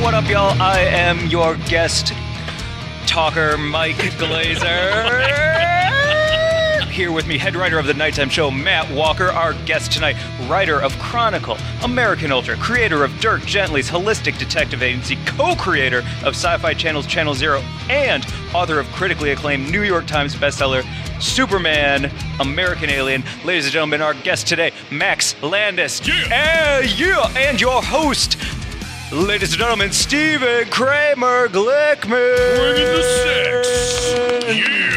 what up, y'all? I am your guest talker, Mike Glazer. Here with me, head writer of the Nighttime Show, Matt Walker, our guest tonight, writer of Chronicle, American Ultra, creator of Dirk Gently's Holistic Detective Agency, co creator of Sci Fi Channel's Channel Zero, and author of critically acclaimed New York Times bestseller, Superman, American Alien. Ladies and gentlemen, our guest today, Max Landis. Yeah! yeah! And your host, Ladies and gentlemen, Stephen Kramer Glickman. Bringing the six. Yeah.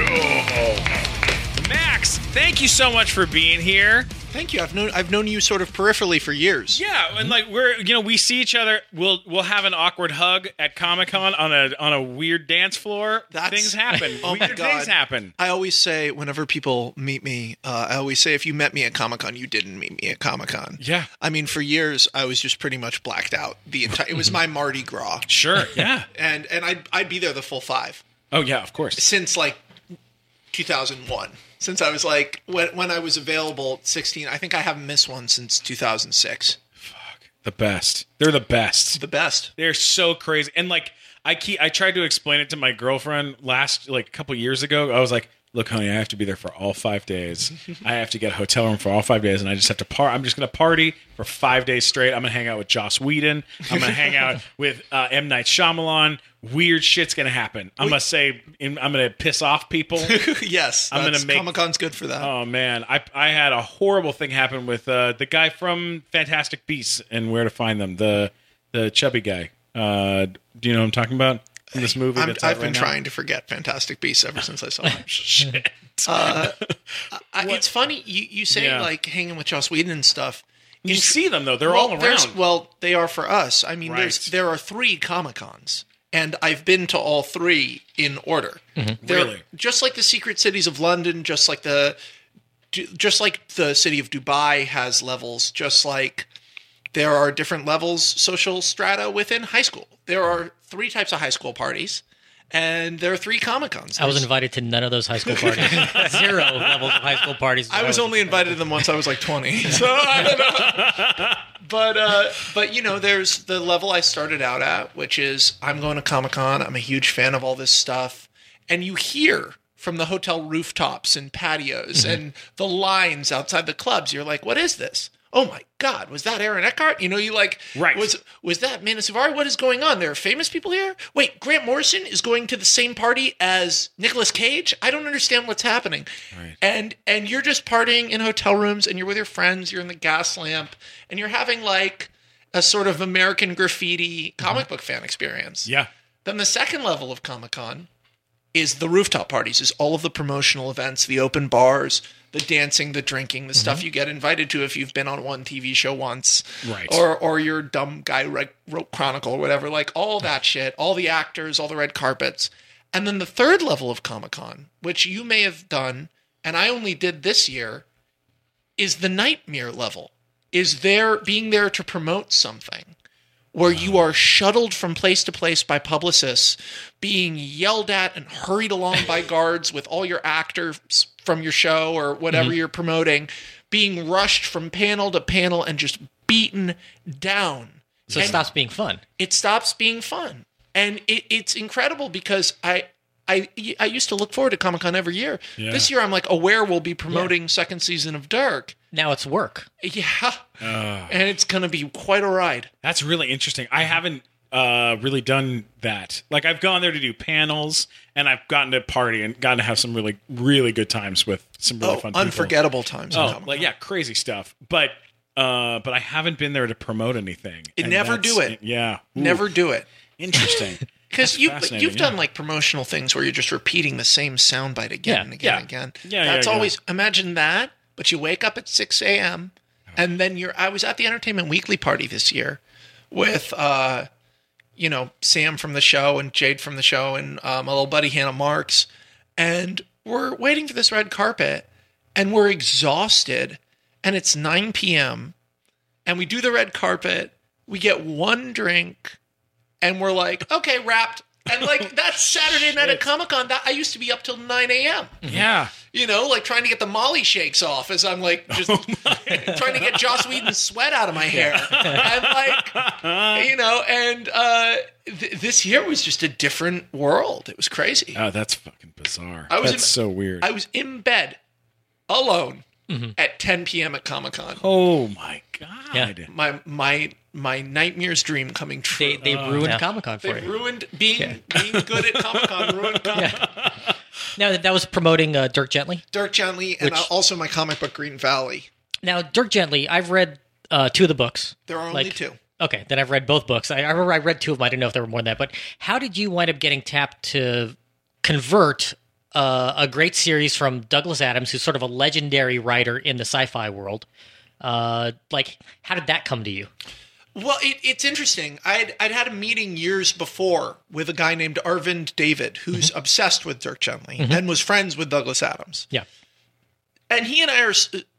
Thank you so much for being here. Thank you. I've known I've known you sort of peripherally for years. Yeah, and like we're you know we see each other. We'll we'll have an awkward hug at Comic Con on a on a weird dance floor. That's- things happen. Oh my God. things happen. I always say whenever people meet me, uh, I always say if you met me at Comic Con, you didn't meet me at Comic Con. Yeah. I mean, for years I was just pretty much blacked out. The entire it was my Mardi Gras, Sure. Yeah. and and I'd I'd be there the full five Oh yeah. Of course. since like 2001. Since I was like when when I was available, 16. I think I haven't missed one since 2006. Fuck. The best. They're the best. The best. They're so crazy. And like I keep I tried to explain it to my girlfriend last like a couple years ago. I was like, "Look, honey, I have to be there for all 5 days. I have to get a hotel room for all 5 days and I just have to par I'm just going to party for 5 days straight. I'm going to hang out with Joss Whedon. I'm going to hang out with uh, M Night Shyamalan. Weird shit's going to happen. I'm going to say I'm going to piss off people. yes, I'm gonna that's- make- Comic Con's good for that. Oh man, I I had a horrible thing happen with uh, the guy from Fantastic Beasts and Where to Find Them, the the chubby guy. Uh, do you know what I'm talking about? In this movie, that's out I've been now? trying to forget Fantastic Beasts ever since I saw it. Shit. Uh, I, it's funny you, you say Yeah. like hanging with Joss Whedon and stuff. You see them though; they're well, all around. Well, they are for us. I mean, there's Right. there are three Comic Cons, and I've been to all three in order. Mm-hmm. They're- Really? just like the secret cities of London, just like the, just like the city of Dubai has levels, just like there are different levels, social strata within high school. There are three types of high school parties. And there are three Comic Cons. I was invited to none of those high school parties. Zero levels of high school parties. I was only invited to them once I was like 20. So I don't know. But uh but you know, there's the level I started out at, which is I'm going to Comic-Con, I'm a huge fan of all this stuff, and you hear from the hotel rooftops and patios and the lines outside the clubs, you're like, "What is this?" Oh my God! Was that Aaron Eckhart? You know, you like, Right. Was was that Manasivari? What is going on? There are famous people here. Wait, Grant Morrison is going to the same party as Nicolas Cage. I don't understand what's happening. And and you're just partying in hotel rooms, and you're with your friends. You're in the Gaslamp, and you're having like a sort of American graffiti comic uh-huh. book fan experience. yeah, Then the second level of Comic Con is the rooftop parties, is all of the promotional events, the open bars, the dancing, the drinking, the stuff mm-hmm. you get invited to if you've been on one TV show once, Right. Or or your dumb guy re- wrote Chronicle or whatever, like all that shit, all the actors, all the red carpets, and then the third level of Comic Con, which you may have done, and I only did this year, is the nightmare level. Is there being there to promote something where you are shuttled from place to place by publicists, being yelled at and hurried along by guards with all your actors from your show or whatever mm-hmm. you're promoting, being rushed from panel to panel and just beaten down. So it stops being fun. it stops being fun. And it, it's incredible because I, I I used to look forward to Comic Con every year. Yeah. This year I'm like aware we'll be promoting second season of Dirk. Now it's work. Yeah. and it's gonna be quite a ride. that's really interesting. I haven't uh, really done that. Like I've gone there to do panels, and I've gotten to party and gotten to have some really really good times with some really Oh, fun people. unforgettable times. Oh, like yeah, crazy stuff. But uh, but I haven't been there to promote anything. It And never do it. Yeah, Ooh, Never do it. interesting. Because you you've done like promotional things where you're just repeating the same soundbite again Yeah, and again yeah. and again. Yeah, yeah, That's yeah. always imagine that, but you wake up at six a.m. and then you're. I was at the Entertainment Weekly party this year with, uh, you know, Sam from the show and Jade from the show and uh, my little buddy Hannah Marks, and we're waiting for this red carpet, and we're exhausted, and it's nine p.m. and we do the red carpet. We get one drink, and we're like, okay, wrapped. And like that's Saturday night at Comic Con. That I used to be up till nine a.m. Yeah. You know, like trying to get the Molly shakes off as I'm like just trying to get Joss Whedon's sweat out of my hair. and like, you know, and uh, th- this year was just a different world. It was crazy. Oh, that's fucking bizarre. I was that's in- so weird. I was in bed alone Mm-hmm. at 10 p.m. at Comic Con. oh my god. Yeah. My my my nightmare's dream coming true. They they ruined yeah. Comic Con for They you. ruined being being good at Comic Con. Ruined Comic Con. Now that that was promoting uh, Dirk Gently. Dirk Gently and Which- also my comic book Green Valley. Now Dirk Gently, I've read uh, two of the books. There are only Like- two. Okay, then I've read both books. I, I remember I read two of them. I didn't know if there were more than that. But how did you wind up getting tapped to convert uh, a great series from Douglas Adams, who's sort of a legendary writer in the sci-fi world? Uh, like, how did that come to you? Well, it, it's interesting. I'd, I'd had a meeting years before with a guy named Arvind David, who's mm-hmm. obsessed with Dirk Gently mm-hmm. and was friends with Douglas Adams. Yeah, And he and I are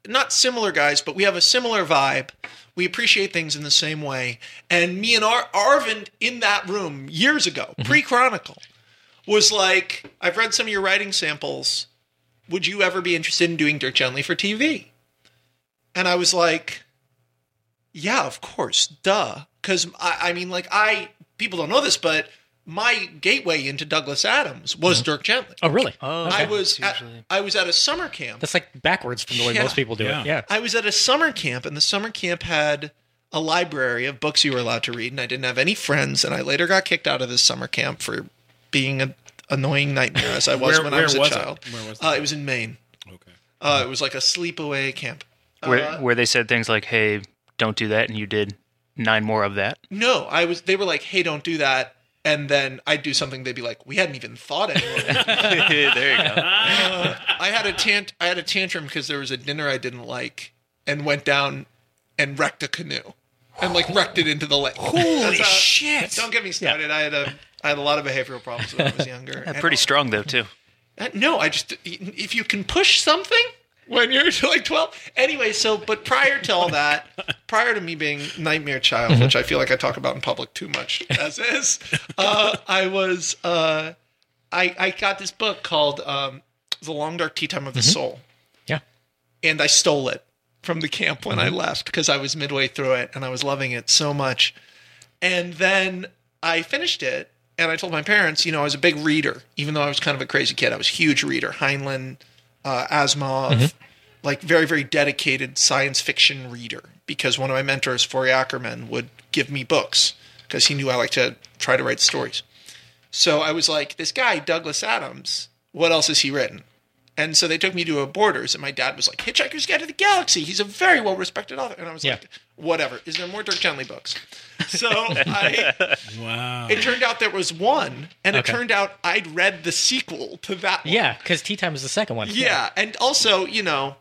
not similar guys, but we have a similar vibe. We appreciate things in the same way. And me and Ar- Arvind in that room years ago, mm-hmm. pre Chronicle, was like, I've read some of your writing samples. Would you ever be interested in doing Dirk Gently for TV? And I was like, yeah, of course, duh. Because I, I mean, like, I, people don't know this, but my gateway into Douglas Adams was Dirk Gently. Oh, really? Oh, I was at, I was at a summer camp. That's like backwards from the way Yeah. most people do Yeah. it. Yeah. I was at a summer camp, and the summer camp had a library of books you were allowed to read, and I didn't have any friends. And I later got kicked out of this summer camp for being an annoying nightmare as I was Where- when I where was a was it? child. Where was uh, it was in Maine. Okay. Uh, it was like a sleepaway camp. where, Uh, where they said things like, "Hey, don't do that," and you did nine more of that. no, I was. They were like, "Hey, don't do that." And then I'd do something. They'd be like, "We hadn't even thought it." there you go. I had a tant- I had a tantrum because there was a dinner I didn't like, and went down and wrecked a canoe, and like wrecked it into the lake. Holy shit. Don't get me started. I had a I had a lot of behavioral problems when I was younger. And Pretty all- strong though too. Uh, no, I just if you can push something when you're like 12. Anyway, so but prior to all that, prior to me being nightmare child, which I feel like I talk about in public too much as is, uh, I was uh, I I got this book called um, The Long Dark Tea Time of the Soul, Yeah. and I stole it from the camp when I left because I was midway through it and I was loving it so much. And then I finished it and I told my parents, you know, I was a big reader, even though I was kind of a crazy kid. I was a huge reader. Heinlein, uh, Asimov, like very, very dedicated science fiction reader because one of my mentors, Forry Ackerman, would give me books because he knew I like to try to write stories. So I was like, this guy, Douglas Adams, what else has he written? And so they took me to a Borders, and my dad was like, Hitchhiker's Guide to the Galaxy. He's a very well respected author. And I was Yeah. like, whatever. Is there more Dirk Gently books? So I, Wow. it turned out there was one, and it turned out I'd read the sequel to that one. Yeah, because Tea Time is the second one. Yeah. And also, you know,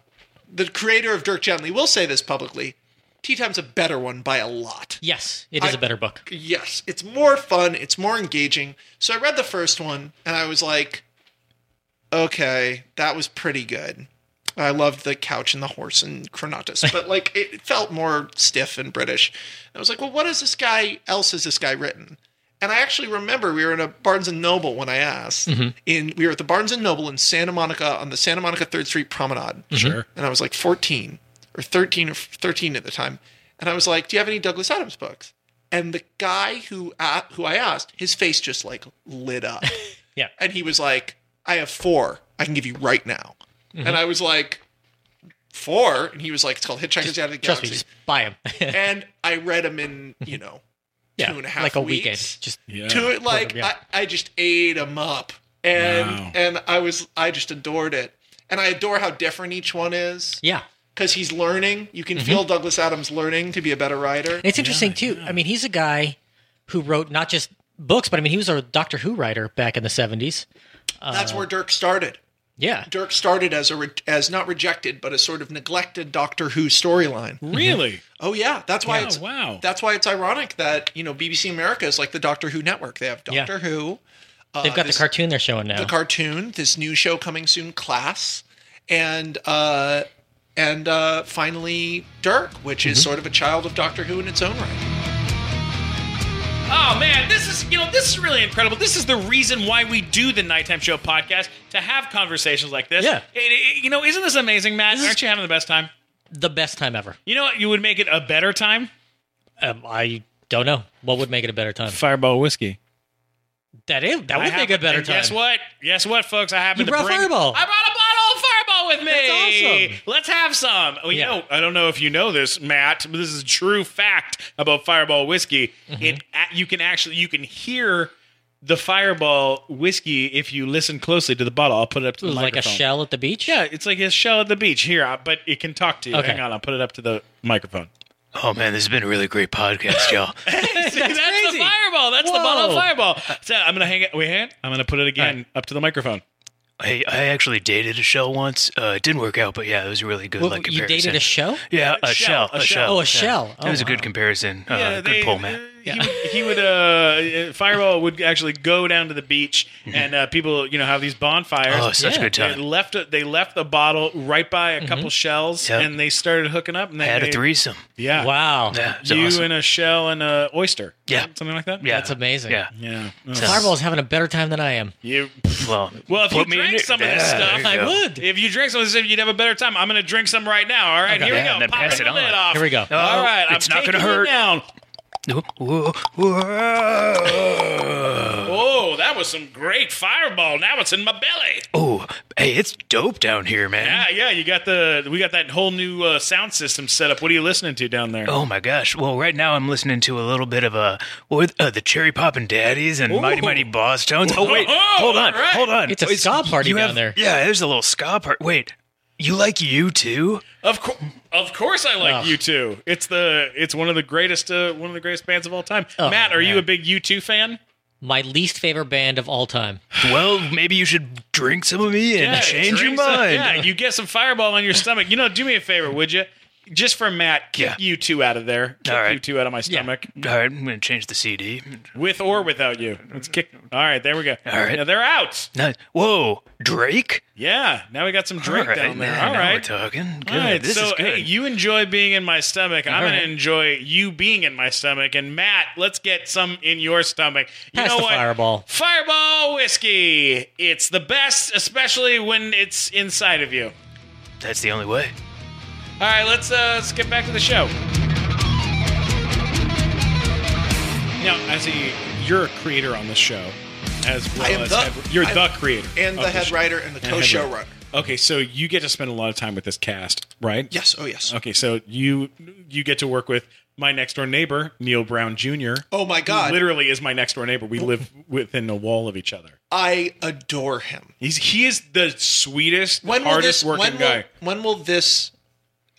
the creator of Dirk Gently will say this publicly Tea Time's a better one by a lot. Yes, it is I- a better book. Yes, it's more fun, it's more engaging. So I read the first one and I was like, okay, that was pretty good. I loved the couch and the horse and Chronotis, but like it felt more stiff and British. I was like, well, what is this guy else has this guy written? And I actually remember we were in a Barnes and Noble when I asked. In we were at the Barnes and Noble in Santa Monica on the Santa Monica Third Street Promenade Sure. and I was like 14 or 13 or 13 at the time. And I was like, "Do you have any Douglas Adams books?" And the guy who uh, who I asked, his face just like lit up, Yeah. and he was like, "I have four. I can give you right now." Mm-hmm. And I was like, four? And he was like, "It's called Hitchhiker's Guide to the Trust me, Galaxy." just buy them. and I read them in you know yeah, two and a half like a weeks. weekend. Just Yeah. to it like yeah. I, I just ate them up and Wow. and i was i just adored it and i adore how different each one is yeah. because he's learning you Mm-hmm. can feel douglas adams learning to be a better writer It's interesting too. I mean, he's a guy who wrote not just books, but I mean, he was a Doctor Who writer back in the seventies. That's where dirk started Yeah, dirk started as a re- as not rejected but a sort of neglected doctor who storyline Really? oh yeah that's why Yeah, it's wow. that's why it's ironic that you know bbc america is like the doctor who network they have Yeah. doctor who they've got this- the cartoon they're showing now. the cartoon, this new show coming soon, Class, and uh, and uh, finally Dirk, which is sort of a child of Doctor Who in its own right. Oh man, this is you know this is really incredible. This is the reason why we do the nighttime show podcast to have conversations like this. Yeah. It- it- you know, isn't this amazing, Matt? Aren't you having the best time? The best time ever. You know what? You would make it a better time. Um, I don't know what would make it a better time. Fireball whiskey. That is that I would make happen- a better and time. Guess what? Guess what, folks? I happen You to brought bring. Fireball. I brought a bottle of Fireball with me. That's awesome. Let's have some. Well, you know, I don't know if you know this, Matt, but this is a true fact about Fireball whiskey. Mm-hmm. It you can actually you can hear the Fireball whiskey if you listen closely to the bottle. I'll put it up to the microphone. like a shell at the beach. Yeah, it's like a shell at the beach here, uh, but it can talk to you. Okay. Hang on, I'll put it up to the microphone. Oh man, this has been a really great podcast, y'all. See, that's the crazy. fireball. That's the bottle of fireball. So I'm gonna hang it. Wait, hang. I'm gonna put it again up to the microphone. I, I actually dated a shell once. Uh, it didn't work out, but yeah, it was a really good. Well, like you comparison. dated a show? Yeah, a, shell, shell, a a shell. shell. Oh, a Yeah. shell. That was Oh, a good wow. comparison. Uh, Yeah, good they- pull, man. Uh, He, would, he would uh, Fireball would actually go down to the beach, and uh, people, you know, have these bonfires. Mm-hmm. Oh, such Yeah. a good They time. left a, they left the bottle right by a couple shells, Yep. and they started hooking up. And I they, had a they- threesome. Yeah, Wow. Yeah, it's You awesome. and a shell and a oyster. Yeah. right? something like that. yeah, That's amazing. Yeah. yeah. Oh. Fireball's having a better time than I am. You. Well, Well, if you put me in drank it. some of this Yeah, stuff, you I go. would. If you drink some of this, you'd have a better time. I'm going to drink some right now. All right, Okay. here we go. and then Popping pass it the on. lid off. Here we go. All right, it's I'm not gonna taking it hurt. Down. Whoa, whoa. Oh, that was some great fireball. Now it's in my belly. Oh, hey, it's dope down here, man. Yeah, yeah. You got the we got that whole new uh, sound system set up. What are you listening to down there? Oh my gosh! Well, right now I'm listening to a little bit of a what, uh, the Cherry Poppin' Daddies and Mighty Mighty Bosstones. Oh wait, Oh, hold on, all right. hold on. It's a ska party down have- there. Yeah, there's a little ska part. Wait, you like U2? Of course, of course, I like Ugh. U2. It's the it's one of the greatest uh, one of the greatest bands of all time. Oh, Matt, are you man. a big U2 fan? My least favorite band of all time. Well, maybe you should drink some of me and change your drink some- mind. yeah, you get some fireball on your stomach. You know, do me a favor, would you? Just for Matt, kick Yeah. U2 out of there. Kick All right. U2 out of my stomach, All right, I'm gonna change the CD. with or without you. Let's kick. All right, there we go. All right. yeah, they're out. Nice. Whoa, Drake. Yeah, now we got some Drake All right, down there. now- All now we're talking. Good. All right, this so is good. hey, you enjoy being in my stomach. I'm All going right. to enjoy you being in my stomach. And Matt, let's get some in your stomach. You Pass know the what? fireball. Fireball whiskey. It's the best, especially when it's inside of you. That's the only way. All right, let's uh, let's get back to the show. Now, as a you're a creator on this show, as well I am as the- head, you're I'm- the creator and of the head writer and the head co-showrunner. writer. Okay, so you get to spend a lot of time with this cast, right? Yes. Oh, yes. Okay, so you you get to work with my next door neighbor, Neil Brown Jr. Oh my God. literally is my next door neighbor. We live within a wall of each other. I adore him. He's he is the sweetest, When will hardest this? working When will, guy. when will this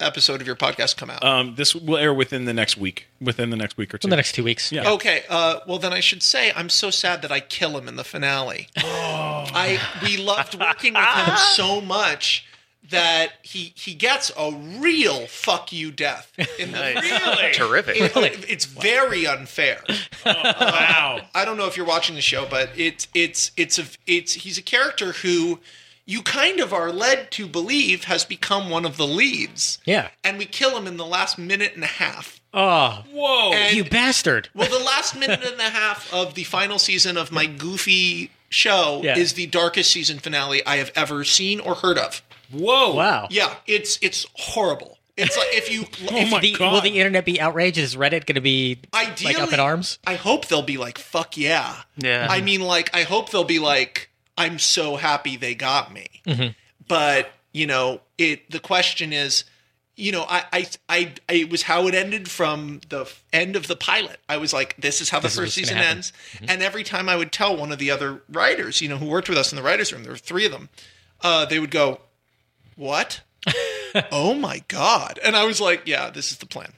episode of your podcast come out? Um, this will air within the next week. Within the next week or two. In the next two weeks. Yeah. Okay, uh, well then I should say I'm so sad that I kill him in the finale. I we loved working with him so much that he he gets a real fuck you death in the Really? Terrific. It- it's very unfair. wow. I don't know if you're watching the show, but it's it's it's a it's he's a character who you kind of are led to believe has become one of the leads, Yeah. and we kill him in the last minute and a half. Oh, Whoa. And- you bastard. Well, the last minute and a half of the final season of my goofy show Yeah. is the darkest season finale I have ever seen or heard of. Whoa. Wow. Yeah, it's it's horrible. It's like if you oh if my The, God. will the internet be outraged? Is Reddit going to be ideally like up in arms? I hope they'll be like fuck yeah. Yeah. I mean, like I hope they'll be like I'm so happy they got me. Mm-hmm. But you know, it. The question is. You know, I, I, I, I, it was how it ended from the f- end of the pilot. I was like, this is how the This first season ends. And every time I would tell one of the other writers, you know, who worked with us in the writers' room, there were three of them, uh, they would go, "What? oh my god!" And I was like, "Yeah, this is the plan.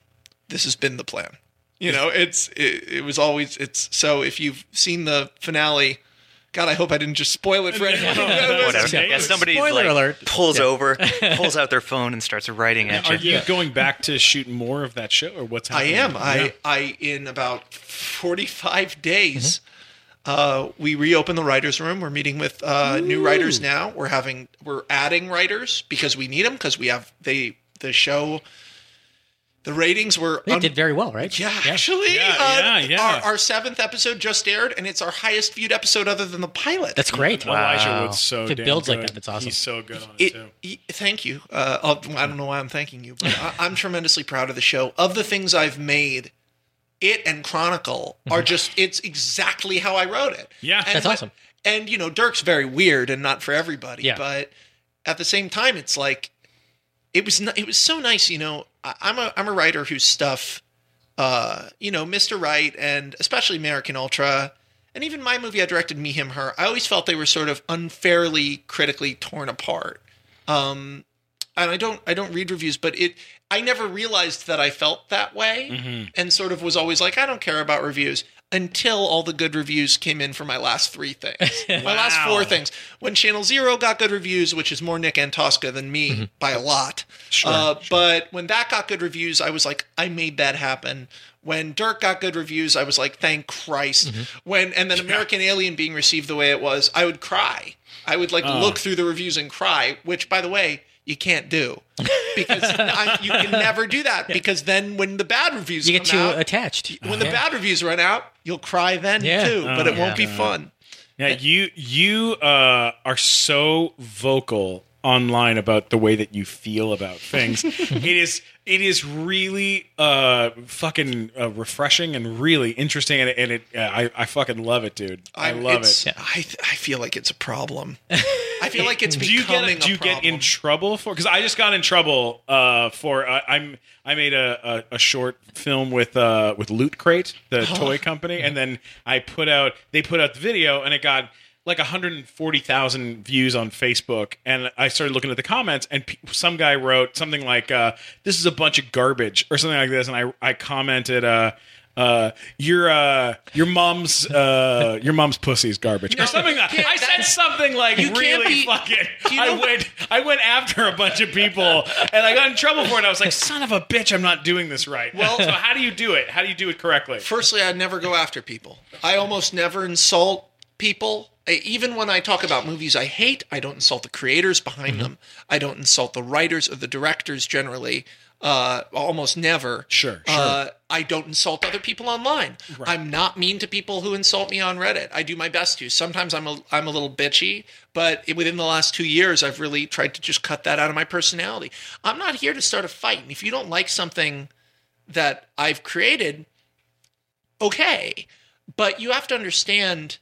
This has been the plan." You know, it's it, it was always it's so. If you've seen the finale, God, I hope I didn't just spoil it for anyone. Whatever. Yeah. Yeah, somebody Spoiler like alert. pulls over, pulls out their phone, and starts writing at Are you. you going back to shoot more of that show, or what's happening? I happening? am. Yeah. I I in about forty five days. Uh, we reopen the writers' room. We're meeting with uh, new writers now. We're having we're adding writers because we need them because we have they the show The ratings were It un- did very well, right? yeah, actually, Yeah, uh, yeah, yeah. Our, our seventh episode just aired, and it's our highest viewed episode other than the pilot. That's great. Elijah Wood's so If it damn builds like good. that, that's awesome. He's so good on it, It, too. y- thank you. Uh, I'll- I don't know why I'm thanking you, but I, I'm tremendously proud of the show. Of the things I've made, it and Chronicle are just, it's exactly how I wrote it. Yeah. And Mm-hmm. That's what- awesome. And, you know, Dirk's very weird and not for everybody, Yeah. but at the same time, it's like, it was, it was so nice, you know, I, I'm a, I'm a writer whose stuff, uh, you know, Mr. Right and especially American Ultra, and even my movie I directed, Me, Him, Her, I always felt they were sort of unfairly critically torn apart. Um, and I don't I don't read reviews, but it I never realized that I felt that way, and sort of was always like I don't care about reviews until all the good reviews came in for my last three things, my last four things. When Channel Zero got good reviews, which is more Nick Antosca than me by a lot, uh, but when that got good reviews, I was like I made that happen. When Dirk got good reviews, I was like, "Thank Christ!" When and then American Alien being received the way it was, I would cry. I would like look through the reviews and cry. Which, by the way, you can't do because I, you can never do that. Because then, when the bad reviews You get too out, attached. when the Yeah. bad reviews run out, you'll cry then Yeah. too. But it Oh, won't be yeah. fun. Yeah, you you uh, are so vocal online about the way that you feel about things. it is it is really uh, fucking uh, refreshing and really interesting, and, it- and it uh, I I fucking love it, dude. I, I'm- love it's- it. I I feel like it's a problem. I feel like it's Do you becoming get do a you get in trouble for? Because I just got in trouble uh, for uh, I'm I made a, a, a short film with uh, with Loot Crate, the toy company, and then I put out they put out the video, and it got like 140,000 views on Facebook, and I started looking at the comments, and pe- some guy wrote something like, uh, "This is a bunch of garbage" or something like this, and I I commented. Uh, uh, your uh, your mom's uh, your mom's pussy is garbage, or something. Like, I said something like You can't really be- fucking. I went I went after a bunch of people, and I got in trouble for it. I was like, "Son of a bitch, I'm not doing this right." Well, so how do you do it? How do you do it correctly? Firstly, I never go after people. I almost never insult people. Even when I talk about movies I hate, I don't insult the creators behind Mm-hmm. them. I don't insult the writers or the directors generally. Uh, almost never. Sure, Uh, I don't insult other people online. I'm not mean to people who insult me on Reddit. I do my best to. Sometimes I'm a I'm a little bitchy, but within the last two years, I've really tried to just cut that out of my personality. I'm not here to start a fight. And if you don't like something that I've created, okay. But you have to understand,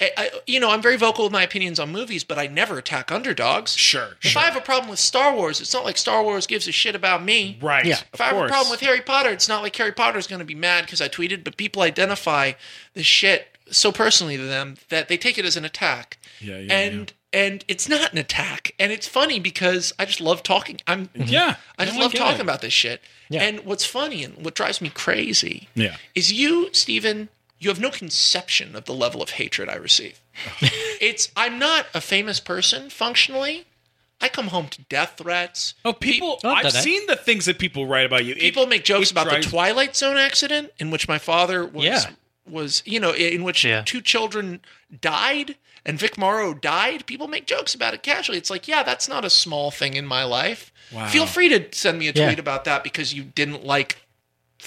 I, I, you know, I'm very vocal with my opinions on movies, but I never attack underdogs. Sure, If sure. I have a problem with Star Wars, it's not like Star Wars gives a shit about me. right. Yeah. If I have a problem with Harry Potter, it's not like Harry Potter is going to be mad because I tweeted, but people identify the shit so personally to them that they take it as an attack. Yeah, yeah, and and it's not an attack, and it's funny because I just love talking. I'm mm-hmm. yeah, I just love talking it. about this shit. Yeah. And what's funny and what drives me crazy Yeah. is you, Stephen, you have no conception of the level of hatred I receive. it's I'm not a famous person functionally. I come home to death threats. Oh, people! Oh, I've that. seen the things that people write about you. It- People make jokes it about the Twilight Zone accident in which my father was Yeah. was you know in which Yeah. two children died and Vic Morrow died. People make jokes about it casually. It's like, yeah, that's not a small thing in my life. Wow. Feel free to send me a Yeah. tweet about that because you didn't like f-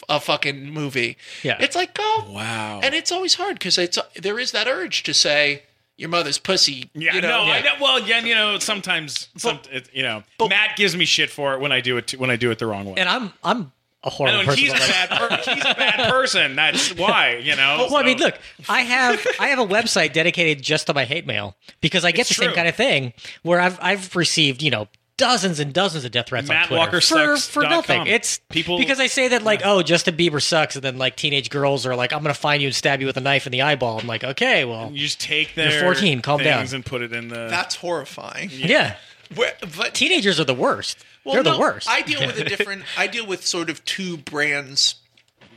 a fucking movie. Yeah. It's like go. Wow. And it's always hard because it's there is that urge to say your mother's pussy. Yeah, you know? no, I know. Well, yeah, you know, sometimes, some, it, you know, but- Matt gives me shit for it when I do it. When I do it the wrong way. And I'm I'm a horrible know, person. he's a bad. Per- he's a bad person. That's why. You know. Well, I mean, look, I have I have a website dedicated just to my hate mail because I get It's the same kind of thing where I've I've received you know dozens and dozens of death threats on Twitter for MattWalkerSucks for nothing. com. It's People- because I say that like oh Justin Bieber sucks and then like teenage girls are like I'm gonna find you and stab you with a knife in the eyeball. I'm like okay well You just take their 14, calm down. and put it in the. That's horrifying. yeah. Where, but Teenagers are the worst. Well, They're no, the worst. I deal with a different. I deal with sort of two brands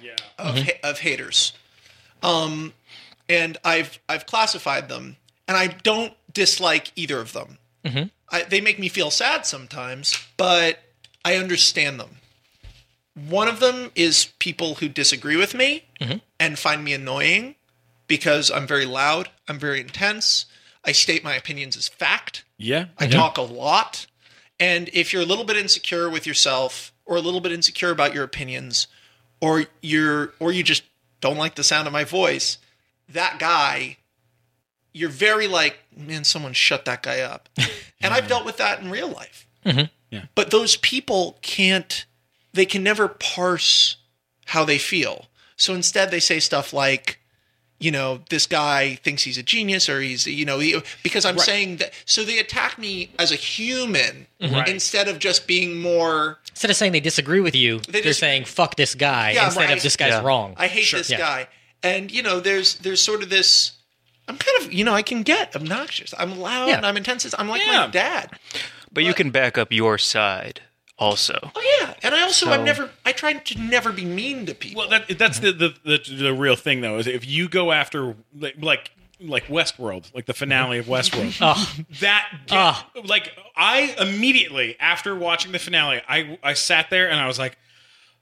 yeah. of Mm-hmm. ha- of haters, um, and I've I've classified them, and I don't dislike either of them. Mm-hmm. I, they make me feel sad sometimes, but I understand them. One of them is people who disagree with me Mm-hmm. and find me annoying because I'm very loud, I'm very intense, I state my opinions as fact. Yeah. I talk a lot. And if you're a little bit insecure with yourself or a little bit insecure about your opinions, or you're or you just don't like the sound of my voice, that guy, you're very like, man, someone shut that guy up. and I've dealt with that in real life. Mm-hmm. Yeah. But those people can't, they can never parse how they feel. So instead, they say stuff like, you know, this guy thinks he's a genius, or he's, you know, he, because I'm saying that. So they attack me as a human mm-hmm. Right. instead of just being more. Instead of saying they disagree with you, they are just- saying "fuck this guy" Yeah, instead right. of "this guy's Yeah. wrong." I hate this Yeah. guy, and you know, there's there's sort of this. I'm kind of, you know, I can get obnoxious. I'm loud Yeah. and I'm intense. I'm like Yeah. my dad. But you can back up your side also. Oh yeah, and I also I'm never I try to never be mean to people. Well, that, that's the, the the the real thing though. Is if you go after like like, like Westworld, like the finale of Westworld, Oh, that get- Ah. like I immediately after watching the finale, I I sat there and I was like.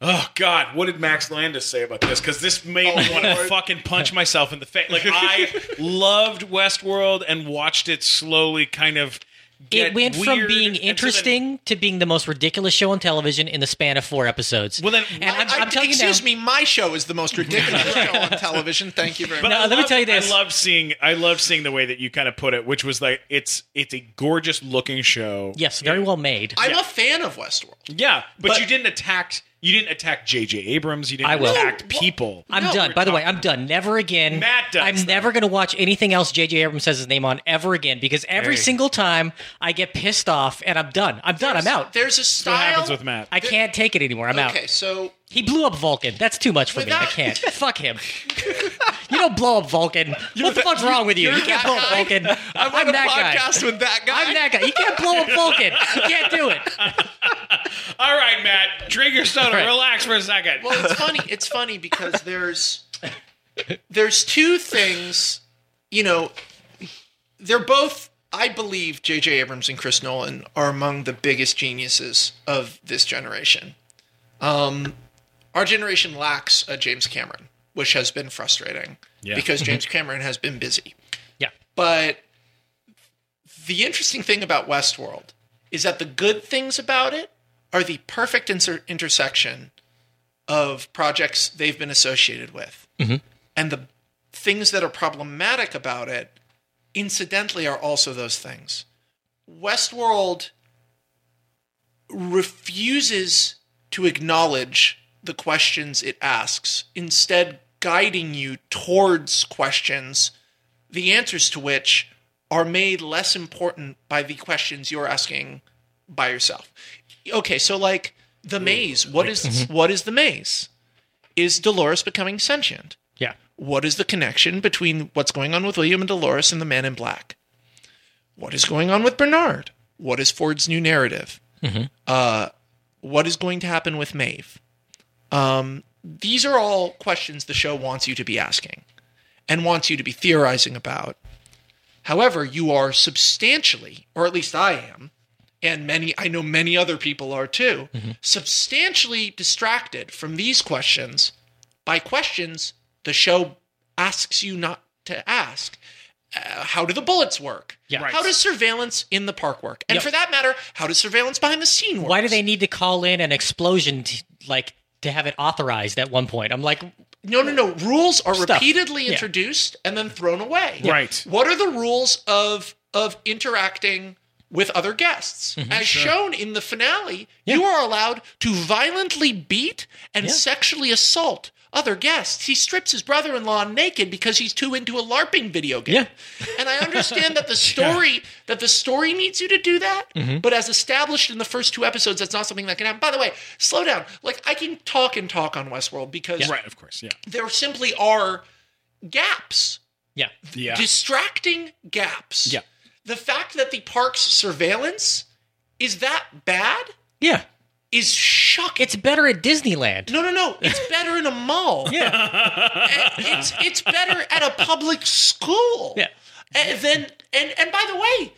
Oh God! What did Max Landis say about this? Because this made me oh, want to fucking punch myself in the face. Like I loved Westworld and watched it slowly, kind of. it get went from being and then- interesting to being the most ridiculous show on television in the span of four episodes. Well, then- and I'm, I- I'm telling you now, excuse me, my show is the most ridiculous show on television. Thank you very But much. I let me loved- tell you this. I loved seeing. I loved seeing the way that you kind of put it, which was like it's it's a gorgeous looking show. yes, very well made. I'm a fan of Westworld. Yeah, but, But- you didn't attack. You didn't attack J.J. Abrams. You didn't I will. attack people. I'm No, done. we're By the way, talking- I'm done. Never again. Matt does I'm that. never going to watch anything else J.J. Abrams says his name on ever again because every Hey. single time I get pissed off and I'm done. I'm done. I'm out. There's a That's style. what happens with Matt. I can't take it anymore. I'm out. Okay, so He blew up Vulcan. That's too much for me. I can't. Fuck him. You don't blow up Vulcan. what the fuck's wrong with you? You can't blow up guy? Vulcan. I'm, I'm on a that guy. podcast with that guy. I'm that guy. You can't blow up Vulcan. You can't do it. All right, Matt, drink your soda. right. Relax for a second. Well, it's funny. It's funny because there's there's two things. You know, they're both. I believe J.J. Abrams and Chris Nolan are among the biggest geniuses of this generation. Um, our generation lacks a James Cameron, which has been frustrating Yeah. because mm-hmm. James Cameron has been busy. Yeah. But the interesting thing about Westworld is that the good things about it are the perfect inter- intersection of projects they've been associated with. Mm-hmm. And the things that are problematic about it, incidentally, are also those things. Westworld refuses to acknowledge the questions it asks, instead, guiding you towards questions, the answers to which are made less important by the questions you're asking by yourself. Okay, so like the maze, what is what is the maze? Is Dolores becoming sentient? Yeah. What is the connection between what's going on with William and Dolores and the Man in Black? What is going on with Bernard? What is Ford's new narrative? Uh, what is going to happen with Maeve? Um, these are all questions the show wants you to be asking and wants you to be theorizing about. However, you are substantially, or at least I am, and many I know many other people are too, substantially distracted from these questions by questions the show asks you not to ask. Uh, how do the bullets work? Yeah. Right. How does surveillance in the park work? And Yep. for that matter, how does surveillance behind the scene work? Why do they need to call in an explosion to, like to have it authorized at one point? I'm like, No, no, no. Rules are Stuff. repeatedly Yeah. introduced and then thrown away. Right. What are the rules of of interacting with other guests? Mm-hmm. As shown in the finale, you are allowed to violently beat and sexually assault other guests. He strips his brother-in-law naked because he's too into a LARPing video game. Yeah. And I understand that the story that the story needs you to do that, Mm-hmm. but as established in the first two episodes, that's not something that can happen. By the way, slow down. Like I can talk and talk on Westworld because Right, of course. Yeah. there simply are gaps, yeah, Yeah. distracting gaps. Yeah. The fact that the park's surveillance is that bad yeah. Is shocking. It's better at Disneyland. no, no, no. It's better in a mall. Yeah. It's it's better at a public school. Yeah. And then and and by the way,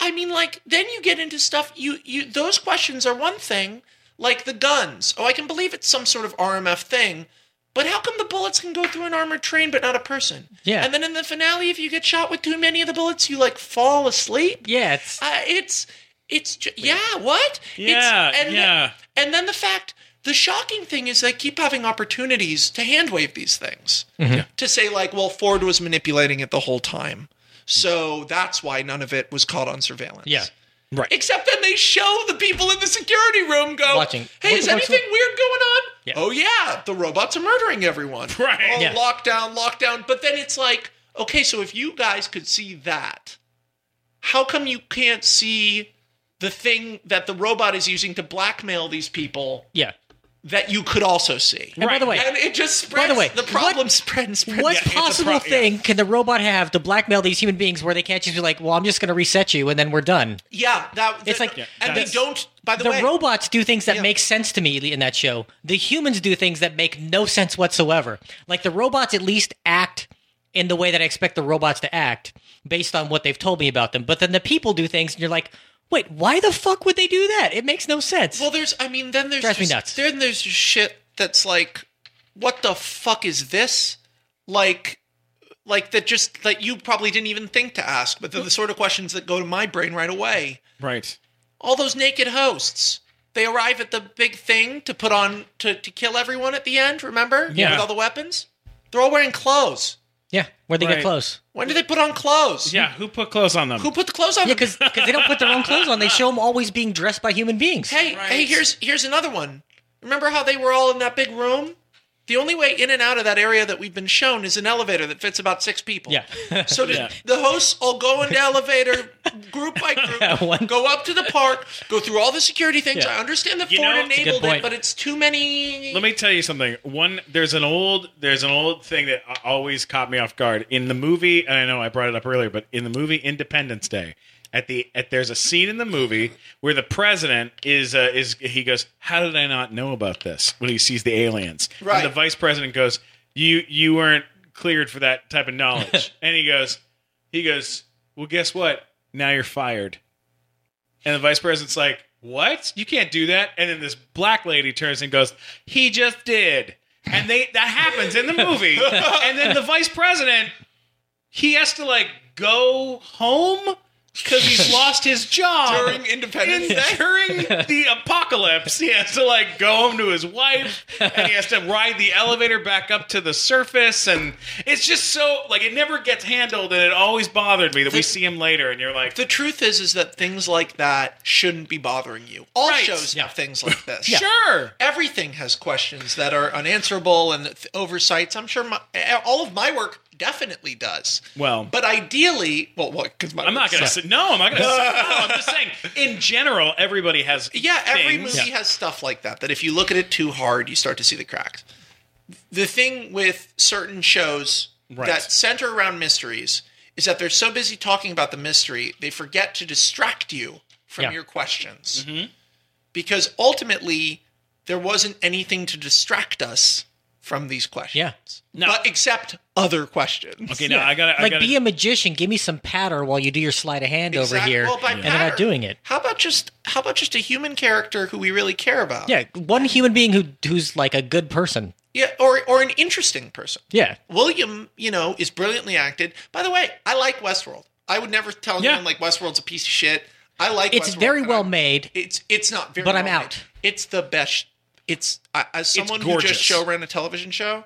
I mean like then you get into stuff you you those questions are one thing, like the guns. Oh, I can believe it's some sort of RMF thing. But how come the bullets can go through an armored train but not a person? Yeah. And then in the finale, if you get shot with too many of the bullets, you like fall asleep. Yeah, it's Uh, it's it's ju- yeah. What? Yeah, It's, and yeah. And then the fact, the shocking thing is they keep having opportunities to hand wave these things. Mm-hmm. To say, like, well, Ford was manipulating it the whole time. So that's why none of it was caught on surveillance. Yeah. Right. Except then they show the people in the security room go, Watching. Hey, What- is what's- anything weird going on? Yeah. Oh yeah, the robots are murdering everyone. Right. Oh, Yeah. lockdown, lockdown. But then it's like, okay, so if you guys could see that, how come you can't see the thing that the robot is using to blackmail these people Yeah. that you could also see? And by the way, And it just spreads. By the way, the problem what- spread and spread. what Yeah, possible pro- yeah. thing can the robot have to blackmail these human beings where they can't just be like, "Well, I'm just going to reset you and then we're done"? Yeah, that. It's the- like- Yeah, and they don't. By the, The way, robots do things that Yeah. make sense to me in that show. The humans do things that make no sense whatsoever. Like the robots at least act in the way that I expect the robots to act based on what they've told me about them. But then the people do things and you're like, "Wait, why the fuck would they do that? It makes no sense." Well, there's. I mean, then there's Drives me just, nuts. Then there's just shit that's like, what the fuck is this? Like, like that. Just that you probably didn't even think to ask, but they're the sort of questions that go to my brain right away. Right. All those naked hosts. They arrive at the big thing to put on to, to kill everyone at the end. Remember? Yeah. With all the weapons. They're all wearing clothes. yeah, where they Right. get close. When do they put on clothes? Yeah. Who put clothes on them? Who put the clothes on? Yeah, them? because they don't put their own clothes on. They show them always being dressed by human beings. Hey, hey, here's here's another one. Remember how they were all in that big room? The only way in and out of that area that we've been shown is an elevator that fits about six people. Yeah. So Yeah. the hosts all go into elevator group by group, One- go up to the park, go through all the security things. Yeah. I understand that You Ford know- That's a good enabled it, but it's too many. Let me tell you something. One, there's an old, there's an old thing that always caught me off guard in the movie. And I know I brought it up earlier, but in the movie Independence Day, at the at there's a scene in the movie where the president is uh, is he goes, "How did I not know about this?" When he sees the aliens, Right. And the vice president goes, "You you weren't cleared for that type of knowledge," and he goes, he goes, "Well, guess what? Now you're fired." And the vice president's like, "What? You can't do that." And then this black lady turns and goes, "He just did." And they that happens in the movie. and then the vice president he has to like go home because he's lost his job During Independence In- Day? During the apocalypse, he has to like go home to his wife, and he has to ride the elevator back up to the surface, and it's just so like it never gets handled, and it always bothered me that we see him later, and you're like, the truth is, is that things like that shouldn't be bothering you. All Right. shows have things like this. sure, everything has questions that are unanswerable and th- oversights. I'm sure my, all of my work definitely does. Well- but ideally, well, what? Because I'm not gonna say no. I'm not gonna say no. I'm just saying, in general, everybody has Yeah, every things. movie has stuff like that. That if you look at it too hard, you start to see the cracks. The thing with certain shows Right. that center around mysteries is that they're so busy talking about the mystery, they forget to distract you from Yeah. your questions. Mm-hmm. Because ultimately, there wasn't anything to distract us from these questions. Yeah. No. But except other questions. Okay, now I gotta, I like gotta, be a magician. Give me some patter while you do your sleight of hand over here, well, by and they're not doing it. How about just how about just a human character who we really care about? Yeah, one human being who who's like a good person. Yeah, or or an interesting person. Yeah, William, you know, is brilliantly acted. By the way, I like Westworld. I would never tell Yeah. anyone like Westworld's a piece of shit. I like it. it's Westworld, very well I'm- made. It's it's not very But I'm well made. out. It's the best it's I as someone who just show ran a television show,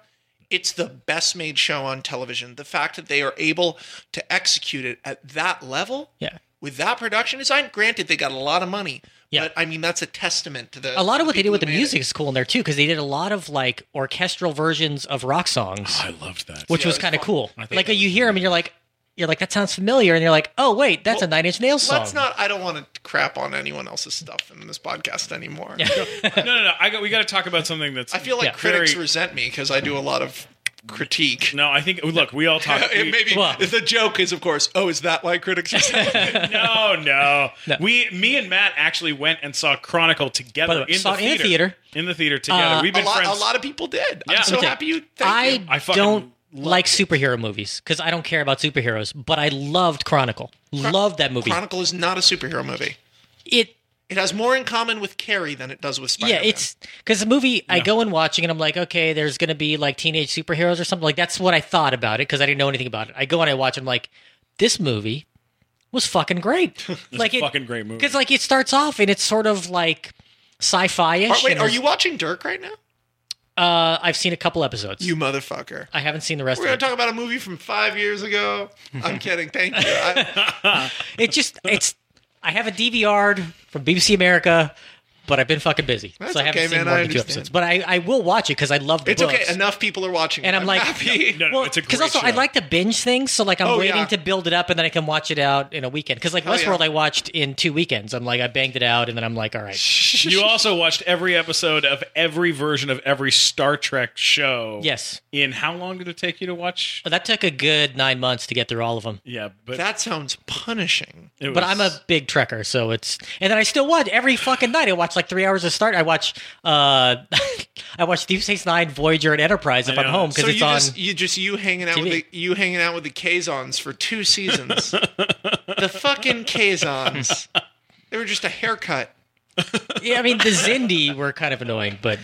it's the best made show on television. The fact that they are able to execute it at that level Yeah. with that production design, granted they got a lot of money. Yeah. But I mean that's a testament to the A lot of what they did with the music it. is cool in there too, because they did a lot of like orchestral versions of rock songs, oh, I loved that. which Yeah, was was kind of cool. Like you hear them and you're like, you're like that sounds familiar, and you're like, oh wait, that's a Nine Inch Nails song. Let's not I don't want to crap on anyone else's stuff in this podcast anymore. no, no, no. I got, we got to talk about something that's. I feel like Yeah. critics Very- resent me because I do a lot of critique. No, I think. Look, we all talk. It we- maybe Well- the joke is, of course, oh, is that why critics resent me? no, no, We, me and Matt actually went and saw Chronicle together By the way, in, saw the it in the theater. theater. In the theater together. Uh, We've a, been lot, friends. a lot of people did. Yeah. I'm so Okay. happy you. Thank I, you. I fucking don't loved like superhero movies because I don't care about superheroes, but I loved Chronicle. Loved that movie. Chronicle is not a superhero movie. it It has more in common with Carrie than it does with Spider-Man. Yeah, it's because the movie I go and watching and I'm like, okay, there's gonna be like teenage superheroes or something. Like that's what I thought about it because I didn't know anything about it. I go and I watch. And I'm like, this movie was fucking great. like a fucking great movie. because like it starts off and it's sort of like sci-fi-ish. Are, wait, are you watching Dirk right now? Uh, I've seen a couple episodes. You motherfucker. I haven't seen the rest of it. We're of gonna it. talk about a movie from five years ago. I'm kidding. Thank you. I, It just it's. I have a DVR from BBC America, but I've been fucking busy, That's so I haven't okay, seen man, more I than two understand. episodes. But I, I will watch it because I love the it's books. okay. Enough people are watching. And I'm like- happy. No, no, Well, it's a great because also I like to binge things, so like I'm Oh, waiting yeah. to build it up, and then I can watch it out in a weekend. Because like Hell Westworld, yeah. I watched in two weekends. I'm like I banged it out, and then I'm like, all right, You also watched every episode of every version of every Star Trek show. yes. In how long did it take you to watch? But that took a good nine months to get through all of them. Yeah, but that sounds punishing. it But was- I'm a big trekker, so it's and then I still watch every fucking night. I watch like three hours of start. I watch uh I watch Deep Space Nine, Voyager, and Enterprise if I'm home because So it's you on. just you just you hanging out with the you hanging out with the Kazons for two seasons. the fucking Kazons. They were just a haircut. Yeah, I mean the Xindi were kind of annoying, but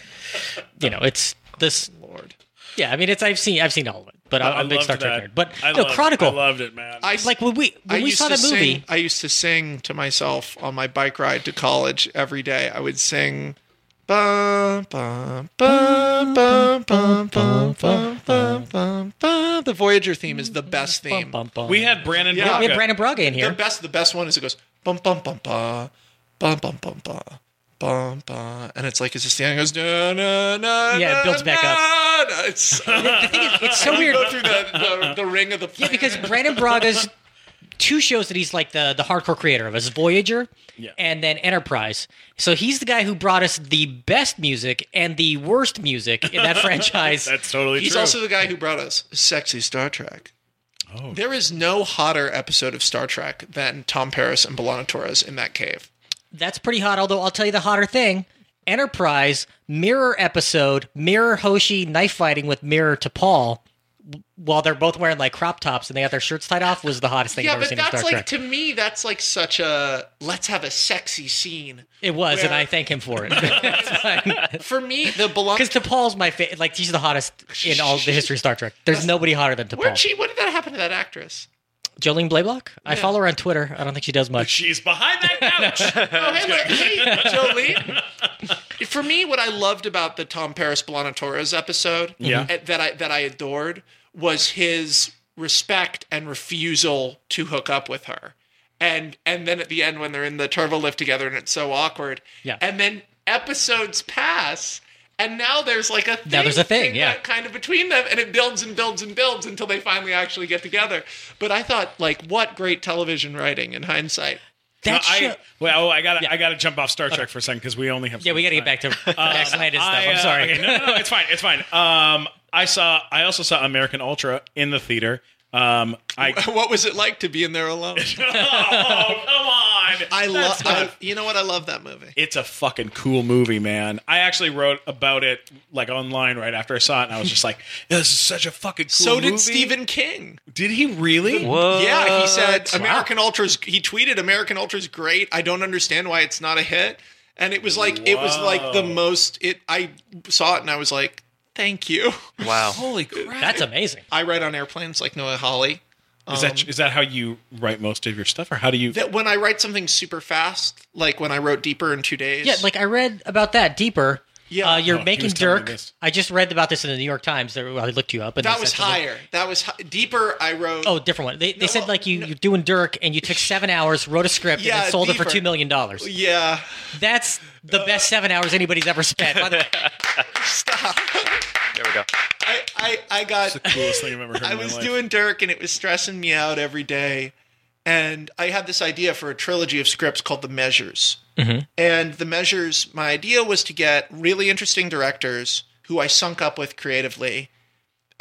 you know it's this. Lord. Yeah, I mean it's I've seen I've seen all of it, but I'm, I I'm a big loved Star Trek that. nerd. But I no, loved- Chronicle. I loved it, man. I like when we I we saw to that movie. I used to sing to myself on my bike ride to college every day. I would sing. Bum, bum, bum, bum, bum, bum, bum, bum, bum, bum. The Voyager theme is the best theme. We had Brannon. Yeah, we Braga. had Brannon Braga in here. The best, the best one is it goes bum bum bum bum bum bum bum bum bum bum, and it's like it's just the end. It goes na na na. Yeah, it builds back up. up. It's the thing is, it's so weird. go through the, the the ring of the Yeah, because Brannon Braga's two shows that he's like the the hardcore creator of is Voyager Yeah. and then Enterprise. So he's the guy who brought us the best music and the worst music in that franchise. That's totally true. he's true. also the guy who brought us sexy Star Trek. Oh. There is no hotter episode of Star Trek than Tom Paris and B'Elanna Torres in that cave. That's pretty hot. Although I'll tell you the hotter thing: Enterprise mirror episode, mirror Hoshi knife fighting with mirror T'Pol. While they're both wearing like crop tops and they got their shirts tied off, was the hottest thing Yeah, I've ever but seen in that's Star like Trek. to me, that's like such a let's have a sexy scene. it was, and I thank him for it. For me, the B'Elanna Because T'Pol's my favorite. Like she's the hottest in all the history of Star Trek. There's nobody hotter than Where'd T'Pol. she? What did that happen to that actress? Jolene Blalock. I follow her on Twitter. I don't think she does much. She's behind that couch. Oh, hey, look, hey, Jolene. For me, what I loved about the Tom Paris B'Elanna Torres episode, Yeah. eh, that I that I adored, was his respect and refusal to hook up with her, and and then at the end when they're in the turbo lift together and it's so awkward, Yeah. and then episodes pass. And now there's like a thing, Now there's a thing, yeah. kind of between them, and it builds and builds and builds until they finally actually get together. But I thought, like, what great television writing in hindsight. No, That show. I, well, I got to Yeah. I got to jump off Star Trek for a second because we only have. yeah, we got to get back to Max Landis stuff. I, I'm uh, sorry. okay, no, no, no, it's fine. It's fine. Um, I saw. I also saw American Ultra in the theater. Um, I. What was it like to be in there alone? oh, come on! I love. not- You know what? I love that movie. It's a fucking cool movie, man. I actually wrote about it like online right after I saw it, and I was just like, "This is such a fucking cool." so movie. did Stephen King. Did he really? What? Yeah, he said American Ultra's. He tweeted American Ultra's great. I don't understand why it's not a hit. And it was like it was like the most. It. I saw it and I was like, thank you. Wow. Holy crap! That's amazing. I write on airplanes like Noah Hawley. Is that um, is that how you write most of your stuff, or how do you? That when I write something super fast, like when I wrote Deeper in two days. Yeah, like I read about that deeper. Yeah. uh, you're Oh, making was telling me Dirk. I just read about this in the New York Times. There- I looked you up, and that was said something- higher. That was hi- deeper. I wrote. Oh, different one. They, they said like you no. you're doing Dirk, and you took seven hours, wrote a script, and Yeah, then sold it for two million dollars. yeah. That's the best seven hours anybody's ever spent. By the way, Stop. There we go. I, I, I got. coolest thing I've ever heard. I in my was life. doing Dirk and it was stressing me out every day. And I had this idea for a trilogy of scripts called The Measures. And The Measures, my idea was to get really interesting directors who I sunk up with creatively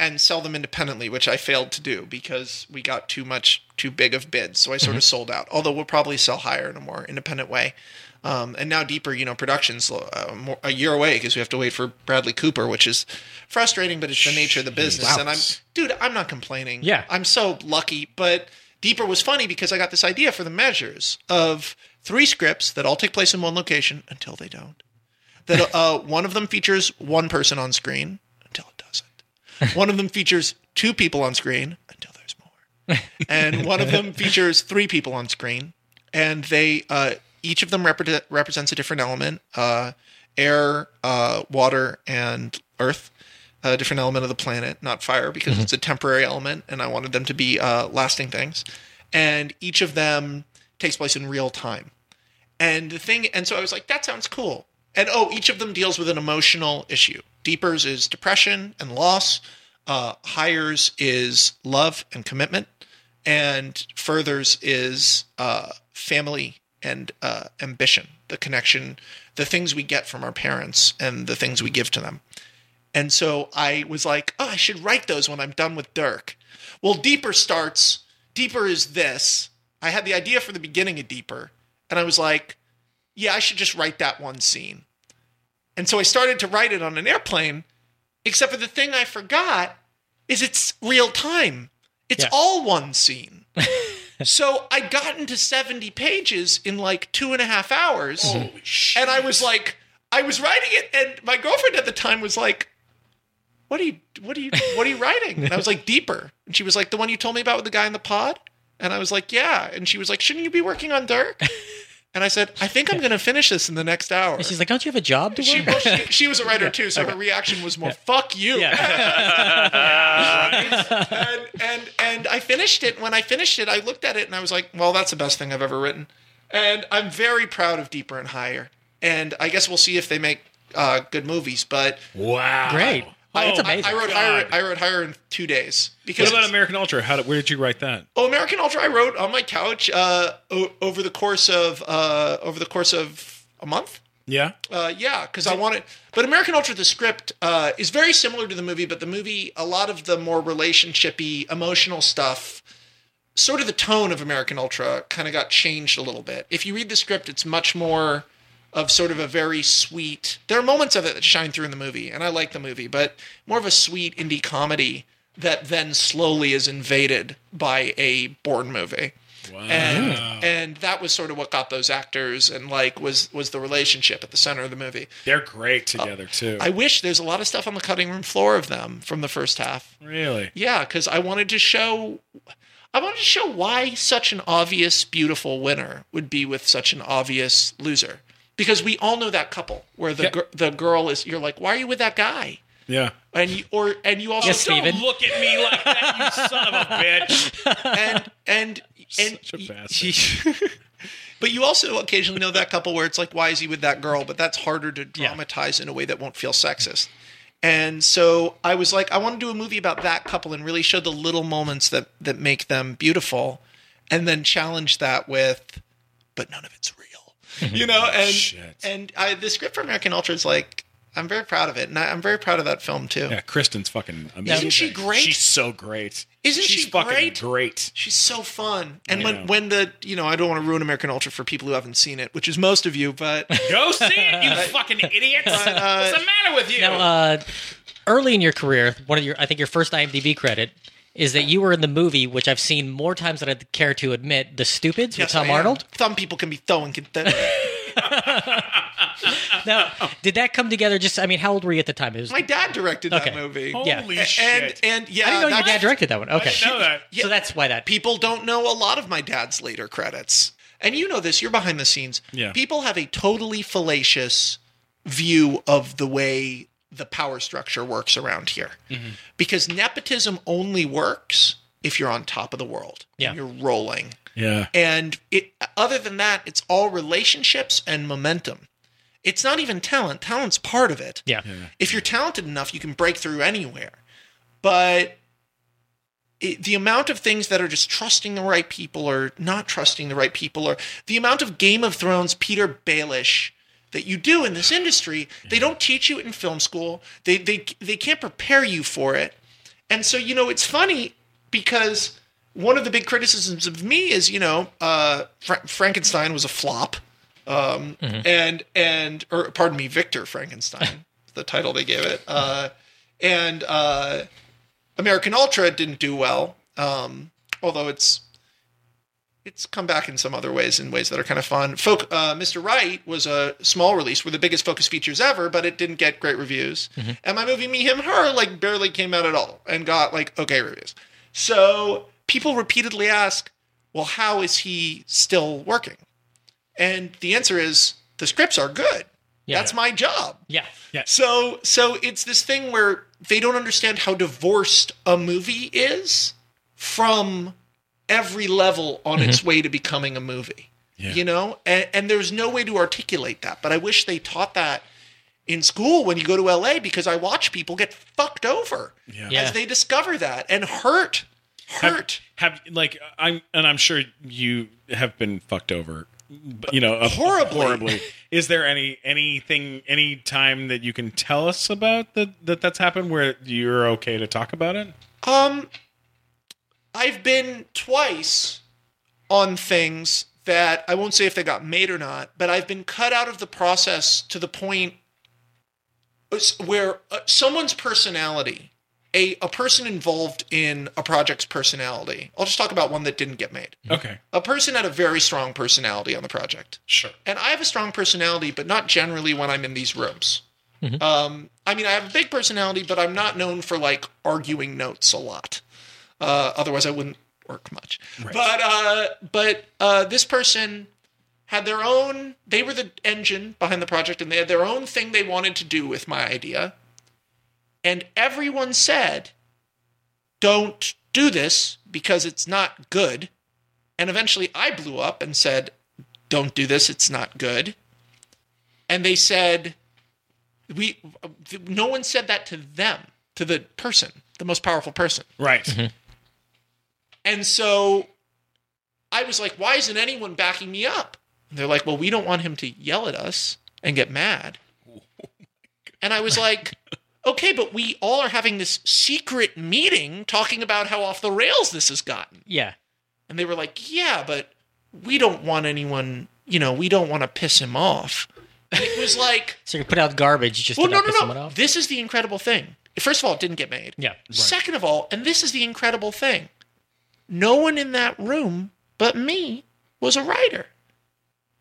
and sell them independently, which I failed to do because we got too much, too big of bids. So I sort of sold out. Although we'll probably sell higher in a more independent way. Um, and now deeper, you know, production's uh, more, a year away because we have to wait for Bradley Cooper, which is frustrating, but it's the nature of the business. And I'm, dude, I'm not complaining. Yeah. I'm so lucky. But deeper was funny because I got this idea for the measures of three scripts that all take place in one location until they don't. That uh, one of them features one person on screen until it doesn't. One of them features two people on screen until there's more. And one of them features three people on screen, and they uh, each of them repre- represents a different element: uh, air, uh, water, and earth. A different element of the planet, not fire, because it's a temporary element, and I wanted them to be uh, lasting things. And each of them takes place in real time. And the thing, and so I was like, that sounds cool. And oh, each of them deals with an emotional issue. Deepers is depression and loss. Uh, Hires is love and commitment, and Furthers is uh, family and uh, ambition, the connection, the things we get from our parents and the things we give to them. And so I was like, oh, I should write those when I'm done with Dirk. Well, Deeper starts. Deeper is this. I had the idea for the beginning of Deeper, and I was like, yeah, I should just write that one scene. And so I started to write it on an airplane, except for the thing I forgot is it's real time. It's Yeah. all one scene. so I got into 70 pages in like two and a half hours. and I was like, I was writing it, and my girlfriend at the time was like, what are you what are you what are you writing? And I was like, deeper. And she was like, the one you told me about with the guy in the pod? And I was like, yeah. And she was like, shouldn't you be working on Dirk? And I said, I think I'm going to finish this in the next hour. And she's like, "Don't you have a job to She, work?" well, she, she was a writer too, so her reaction was more "fuck you." and, and and I finished it. When I finished it, I looked at it and I was like, "Well, that's the best thing I've ever written." And I'm very proud of Deeper and Higher. And I guess we'll see if they make uh, good movies. But Wow. Great. I, That's I, amazing. I wrote God. Higher. I wrote Higher in two days because What about American Ultra? How did, where did you write that? Oh, American Ultra, I wrote on my couch uh, o- over the course of uh, over the course of a month. Yeah. Uh, yeah, because I wanted. But American Ultra, the script uh, is very similar to the movie, but the movie, a lot of the more relationshipy, emotional stuff, sort of the tone of American Ultra, kind of got changed a little bit. If you read the script, it's much more of sort of a very sweet. There are moments of it that shine through in the movie, and I like the movie, but more of a sweet indie comedy that then slowly is invaded by a Bourne movie Wow. and and that was sort of what got those actors and like was was the relationship at the center of the movie. They're great uh, together too. I wish there's a lot of stuff on the cutting room floor of them from the first half. really. Yeah, because I wanted to show. I wanted to show why such an obvious, beautiful winner would be with such an obvious loser. Because we all know that couple where the Yeah. gir- the girl is. You're like, why are you with that guy? Yeah. And you, or and you also Yes, Don't Steven. look at me like that, you son of a bitch. and and and Such a bastard. But you also occasionally know that couple where it's like, why is he with that girl? But that's harder to Yeah. dramatize in a way that won't feel sexist. And so I was like, I want to do a movie about that couple and really show the little moments that that make them beautiful, and then challenge that with, but none of it's real, you know. And Shit. and I, the script for American Ultra is like, I'm very proud of it, and I, I'm very proud of that film too. Yeah, Kristen's fucking amazing. Isn't she great? She's so great. Isn't She's she fucking great? great. She's so fun. And I when when the you know I don't want to ruin American Ultra for people who haven't seen it, which is most of you, but Go see it, you fucking idiots. uh, What's the matter with you? Now, uh, early in your career, one of your, I think your first IMDb credit is that you were in the movie, which I've seen more times than I'd care to admit, The Stupids Yes, with Tom I am. Arnold. Some people can be throwing. Can th- Now, did that come together? Just, I mean, how old were you at the time? It was. My dad directed that Okay. movie. Yeah. Holy and shit. and yeah, I didn't know your that's- dad directed that one. Okay, I know that. Yeah. so that's why that. people don't know a lot of my dad's later credits. And you know this, you're behind the scenes. Yeah. People have a totally fallacious view of the way the power structure works around here. Mm-hmm. Because nepotism only works if you're on top of the world. Yeah. You're rolling. Yeah. And it other than that, it's all relationships and momentum. It's not even talent. Talent's part of it. Yeah. If you're talented enough, you can break through anywhere. But it, the amount of things that are just trusting the right people or not trusting the right people, or the amount of Game of Thrones Petyr Baelish that you do in this industry, they don't teach you it in film school. They they they can't prepare you for it. And so you know, it's funny because one of the big criticisms of me is you know uh, Fra- Frankenstein was a flop, um, and and or pardon me, Victor Frankenstein, the title they gave it, uh, and uh, American Ultra didn't do well, um, although it's it's come back in some other ways, in ways that are kind of fun. Folk, uh, Mr. Right was a small release, were the biggest focus features ever, but it didn't get great reviews. And my movie Me, Him, Her like barely came out at all and got like okay reviews. So people repeatedly ask, well, how is he still working? And the answer is the scripts are good. Yeah. That's my job. Yeah. Yeah. So so it's this thing where they don't understand how divorced a movie is from every level on its way to becoming a movie. You know? And, and there's no way to articulate that. But I wish they taught that in school when you go to LA because I watch people get fucked over Yeah. Yeah. as they discover that and hurt. Hurt. Have like I'm and I'm sure you have been fucked over, you know, Horribly. Horribly. Is there any anything any time that you can tell us about that that that's happened where you're okay to talk about it? Um, I've been twice on things that I won't say if they got made or not, but I've been cut out of the process to the point where uh, someone's personality, a a person involved in a project's personality. I'll just talk about one that didn't get made. Okay, A person had a very strong personality on the project. sure. And I have a strong personality, but not generally when I'm in these rooms. Um, I mean, I have a big personality, but I'm not known for like arguing notes a lot. Uh, otherwise, I wouldn't work much. But uh, but uh, this person had their own. They were the engine behind the project, and they had their own thing they wanted to do with my idea. And everyone said, "Don't do this because it's not good." And eventually, I blew up and said, don't do this it's not good and they said we no one said that to them to the person the most powerful person Right. And so i was like why isn't anyone backing me up and they're like well we don't want him to yell at us and get mad and i was like okay but we all are having this secret meeting talking about how off the rails this has gotten Yeah. and they were like, yeah, but we don't want anyone, you know, we don't want to piss him off. And it was like, So you put out garbage just well, to no, no, no. off. This is the incredible thing. First of all, it didn't get made. Yeah. Second of all, and this is the incredible thing no one in that room but me was a writer.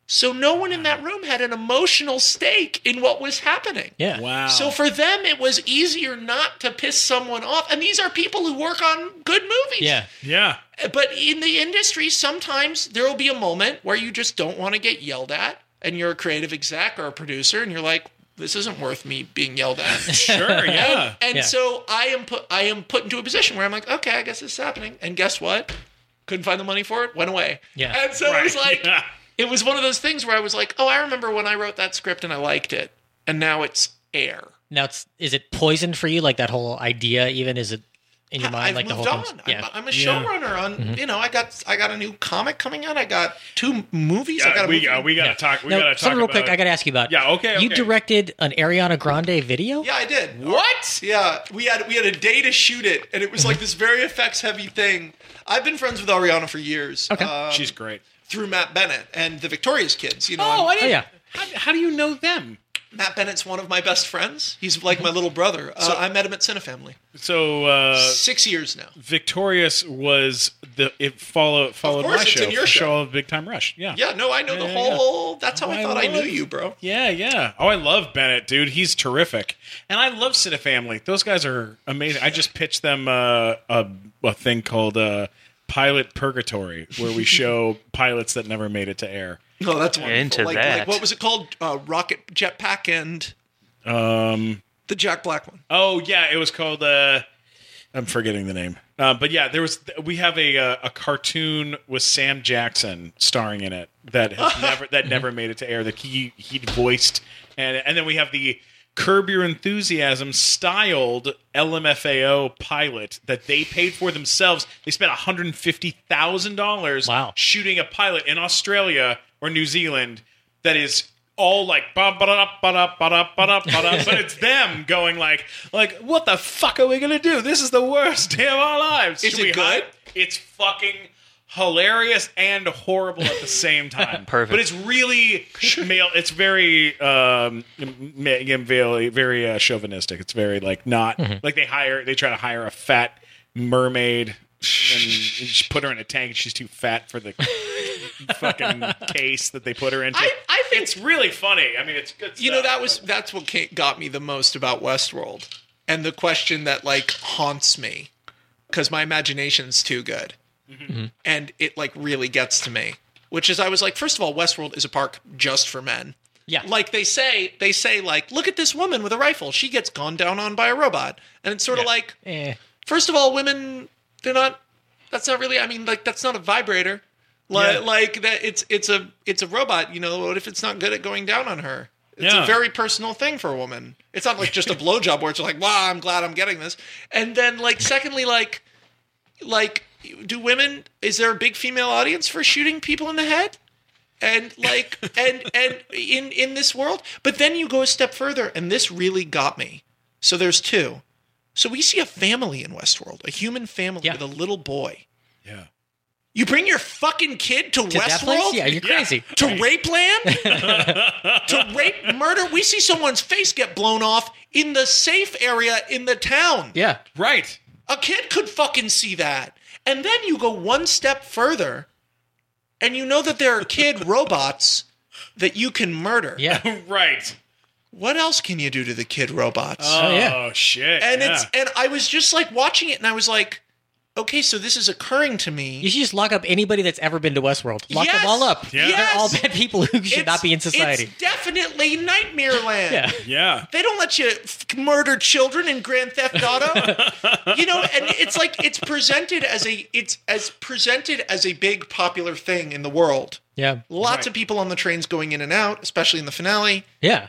So no one in that room had an emotional stake in what was happening. Yeah. Wow. So for them, it was easier not to piss someone off. And these are people who work on good movies. Yeah. yeah. But in the industry, sometimes there will be a moment where you just don't want to get yelled at, and you're a creative exec or a producer, and you're like, "This isn't worth me being yelled at." Sure. Yeah. and Yeah. so I am put I am put into a position where I'm like, "Okay, I guess this is happening." And guess what? Couldn't find the money for it. Went away. Yeah. And so it was like, Yeah. it was one of those things where I was like, "Oh, I remember when I wrote that script and I liked it, and now it's air." Now it's is it poison for you? Like that whole idea, even is it in your mind? I've like the moved whole on. thing? Yeah. I'm, I'm a Yeah. showrunner on. Mm-hmm. You know, I got I got a new comic coming out. I got two movies. I Yeah, got a we movie. uh, we gotta Yeah. talk. We gotta talk something real about, quick. I got to ask you about. Yeah, okay, You directed an Ariana Grande video. Yeah, I did. What? Yeah, we had we had a day to shoot it, and it was like this very effects heavy thing. I've been friends with Ariana for years. Okay. um, She's great. through Matt Bennett and the Victorious Kids. You know, Oh, I'm- I didn't. yeah. How, how do you know them? Matt Bennett's one of my best friends. He's like my little brother. Uh, I met him at Cinefamily. So uh, Six years now. Victorious was the it follow followed course, my it's show, in your the show. of Big Time Rush. Yeah. Yeah, no, I know the Yeah, yeah, whole. That's how Oh, I I thought I knew you, bro. Yeah, yeah. Oh, I love Bennett, dude. He's terrific, and I love Cinefamily. Those guys are amazing. I just pitched them uh, a a thing called uh, Pilot Purgatory, where we show pilots that never made it to air. No, that's wonderful. Into like, that. like what was it called? Uh, Rocket Jetpack and Um. the Jack Black one. Oh yeah, it was called. Uh, I'm forgetting the name. Uh, but yeah, there was. We have a uh, a cartoon with Sam Jackson starring in it that has never that never made it to air. That he he voiced, and and then we have the Curb Your Enthusiasm styled LMFAO pilot that they paid for themselves. They spent 150 thousand dollars Wow. shooting a pilot in Australia or New Zealand that is all like ba ba da ba da ba da ba da ba da, but it's them going like like what the fuck are we gonna do? This is the worst day of our lives. Is Should it we good? hide? It's fucking hilarious and horrible at the same time. Perfect. But it's really male. It's very um ma- very very uh, chauvinistic. It's very like not like they hire they try to hire a fat mermaid and just put her in a tank. She's too fat for the fucking case that they put her into. I, I think it's really funny. I mean, it's good. you know stuff, that was that's what got me the most about Westworld, and the question that like haunts me because my imagination's too good, Mm-hmm. and it like really gets to me. which is I was like, first of all, Westworld is a park just for men. Yeah. Like they say, they say like, look at this woman with a rifle. She gets gone down on by a robot, and it's sort of like, Eh. first of all, women they're not. That's not really. I mean, like that's not a vibrator. Like, Yeah. like that. It's it's a it's a robot. You know, what if it's not good at going down on her? It's Yeah. a very personal thing for a woman. It's not like just a blowjob where it's like, wow, I'm glad I'm getting this. And then like, secondly, like, like, do women? Is there a big female audience for shooting people in the head? And like, and and in in this world, but then you go a step further, and this really got me. So there's two. So we see a family in Westworld, a human family Yeah. with a little boy. Yeah. You bring your fucking kid to, To? Westworld Yeah, you're Yeah. crazy. to rape land, to rape, murder. We see someone's face get blown off in the safe area in the town. Yeah. Right. A kid could fucking see that. And then you go one step further, and you know that there are kid robots that you can murder. Yeah. right. What else can you do to the kid robots? Oh, oh, yeah. shit. and yeah. it's and I was just like watching it, and I was like, okay, so this is occurring to me. You should just lock up anybody that's ever been to Westworld. Lock Yes! them all up. Yeah. They're all bad people who should It's- not be in society. It's definitely Nightmare Land. Yeah. yeah. They don't let you f- murder children in Grand Theft Auto. you know, and it's like it's presented as a it's as presented as a big popular thing in the world. Yeah. Lots Right. of people on the trains going in and out, especially in the finale. Yeah.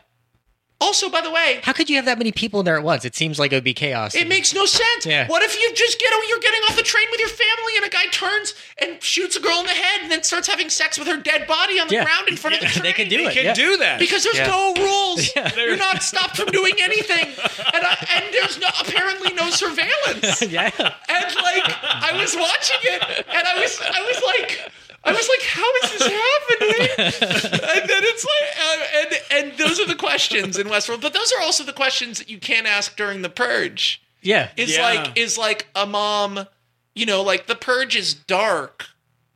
Also, by the way, How could you have that many people in there at once? It seems like it would be chaos. it makes no sense. Yeah. What if you just get oh, you're getting off the train with your family and a guy turns and shoots a girl in the head and then starts having sex with her dead body on the Yeah. ground in front of the train? they can do You it. can yeah. do that. because there's Yeah. no rules. You're not stopped from doing anything, and, I, and there's no apparently no surveillance. yeah. And like I was watching it, and I was I was like. I was like, "How is this happening?" and then it's like, uh, and and those are the questions in Westworld, but those are also the questions that you can't ask during the Purge. Yeah. Is Yeah. like is like a mom, you know, like the Purge is dark,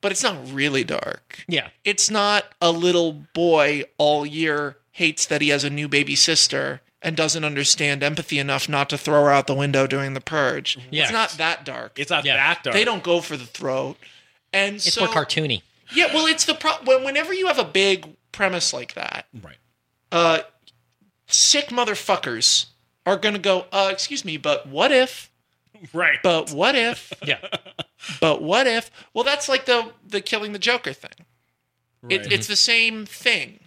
but it's not really dark Yeah. it's not a little boy all year hates that he has a new baby sister and doesn't understand empathy enough not to throw her out the window during the purge. Yeah. It's not that dark. It's not Yeah. that dark. they don't go for the throat. And It's so more cartoony. Yeah, well it's the pro- when whenever you have a big premise like that, Right. uh sick motherfuckers are going to go, "Uh, excuse me, but what if Right. but what if Yeah. but what if well that's like the the killing the joker thing it, Right. it's the same thing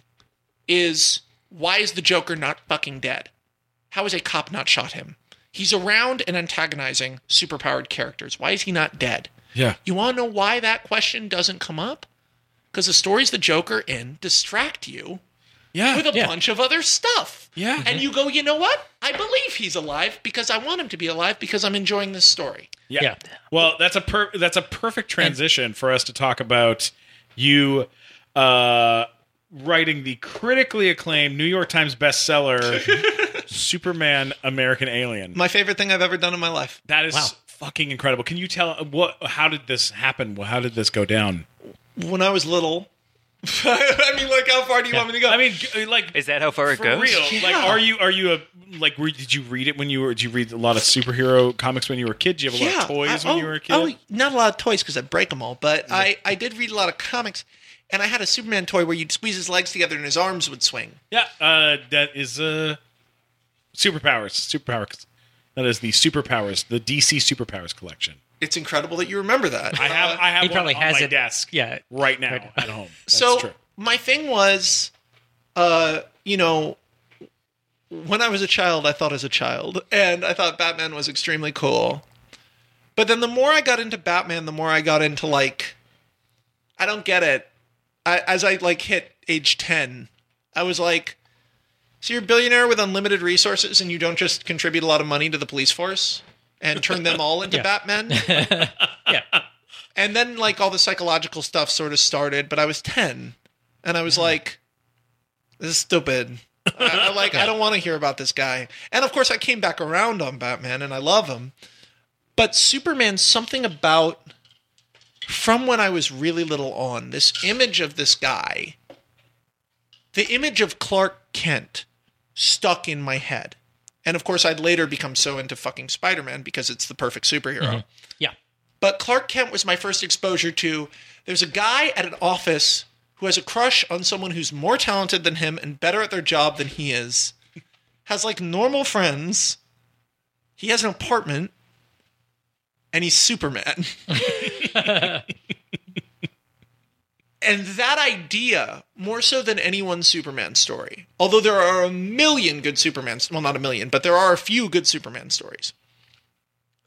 is why is the joker not fucking dead how is a cop not shot him he's around and antagonizing superpowered characters why is he not dead yeah. you want to know why that question doesn't come up because the stories the joker in distract you Yeah. with a Yeah. bunch of other stuff Yeah. and you go you know what i believe he's alive because i want him to be alive because i'm enjoying this story Yeah. Yeah. Well, that's a per- that's a perfect transition for us to talk about you uh, writing the critically acclaimed New York Times bestseller Superman American Alien. my favorite thing i've ever done in my life That is Wow. fucking incredible. Can you tell what how did this happen? How did this go down? when I was little. I mean, like, how far do you want me to go? I mean, g- like Is that how far it for goes? real. Yeah. Like, are you are you a like? Were, did you read it when you were? Did you read a lot of superhero comics when you were a kid? Did you have a lot of toys I- when oh, you were a kid? Oh, not a lot of toys because I break them all. But I, I did read a lot of comics, and I had a Superman toy where you'd squeeze his legs together and his arms would swing. Yeah, uh, that is uh, superpowers. Superpowers. That is the superpowers, the DC superpowers collection. It's incredible that you remember that. I have, I have He one probably on has my it- desk, yeah. right now Right. at home. That's so true. my thing was, uh, you know, when I was a child, I thought as a child, and I thought Batman was extremely cool. But then the more I got into Batman, the more I got into like, I don't get it. I, as I like hit age ten, I was like, so you're a billionaire with unlimited resources, and you don't just contribute a lot of money to the police force and turn them all into Yeah. Batman. Yeah. And then like all the psychological stuff sort of started, but I was 10 and I was like this is stupid. I, I like I don't want to hear about this guy. And of course I came back around on Batman and I love him. But Superman something about from when I was really little on this image of this guy the image of Clark Kent stuck in my head. And of course I'd later become so into fucking Spider-Man because it's the perfect superhero. Mm-hmm. Yeah. But Clark Kent was my first exposure to there's a guy at an office who has a crush on someone who's more talented than him and better at their job than he is, has like normal friends. He has an apartment, and he's Superman. and that idea, more so than anyone's Superman story, although there are a million good Superman, well, not a million, but there are a few good Superman stories.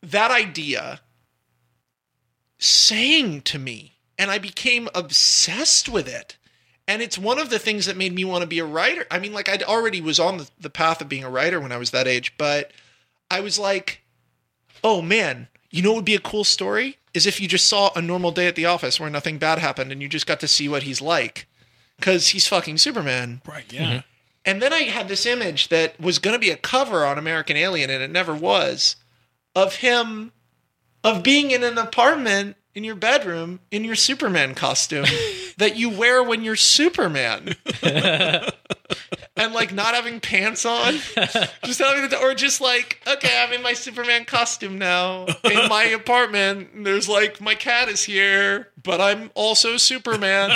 That idea sang to me, and I became obsessed with it. And it's one of the things that made me want to be a writer. I mean, like, I'd already was on the path of being a writer when I was that age, but I was like, oh man, you know what would be a cool story? Is if you just saw a normal day at the office where nothing bad happened and you just got to see what he's like. Because he's fucking Superman. Right. Yeah. Mm-hmm. And then I had this image that was going to be a cover on American Alien, and it never was, of him, of being in an apartment in your bedroom in your Superman costume that you wear when you're Superman. and like not having pants on, just having the, or just like, okay, I'm in my Superman costume now in my apartment. and There's like, my cat is here, but I'm also Superman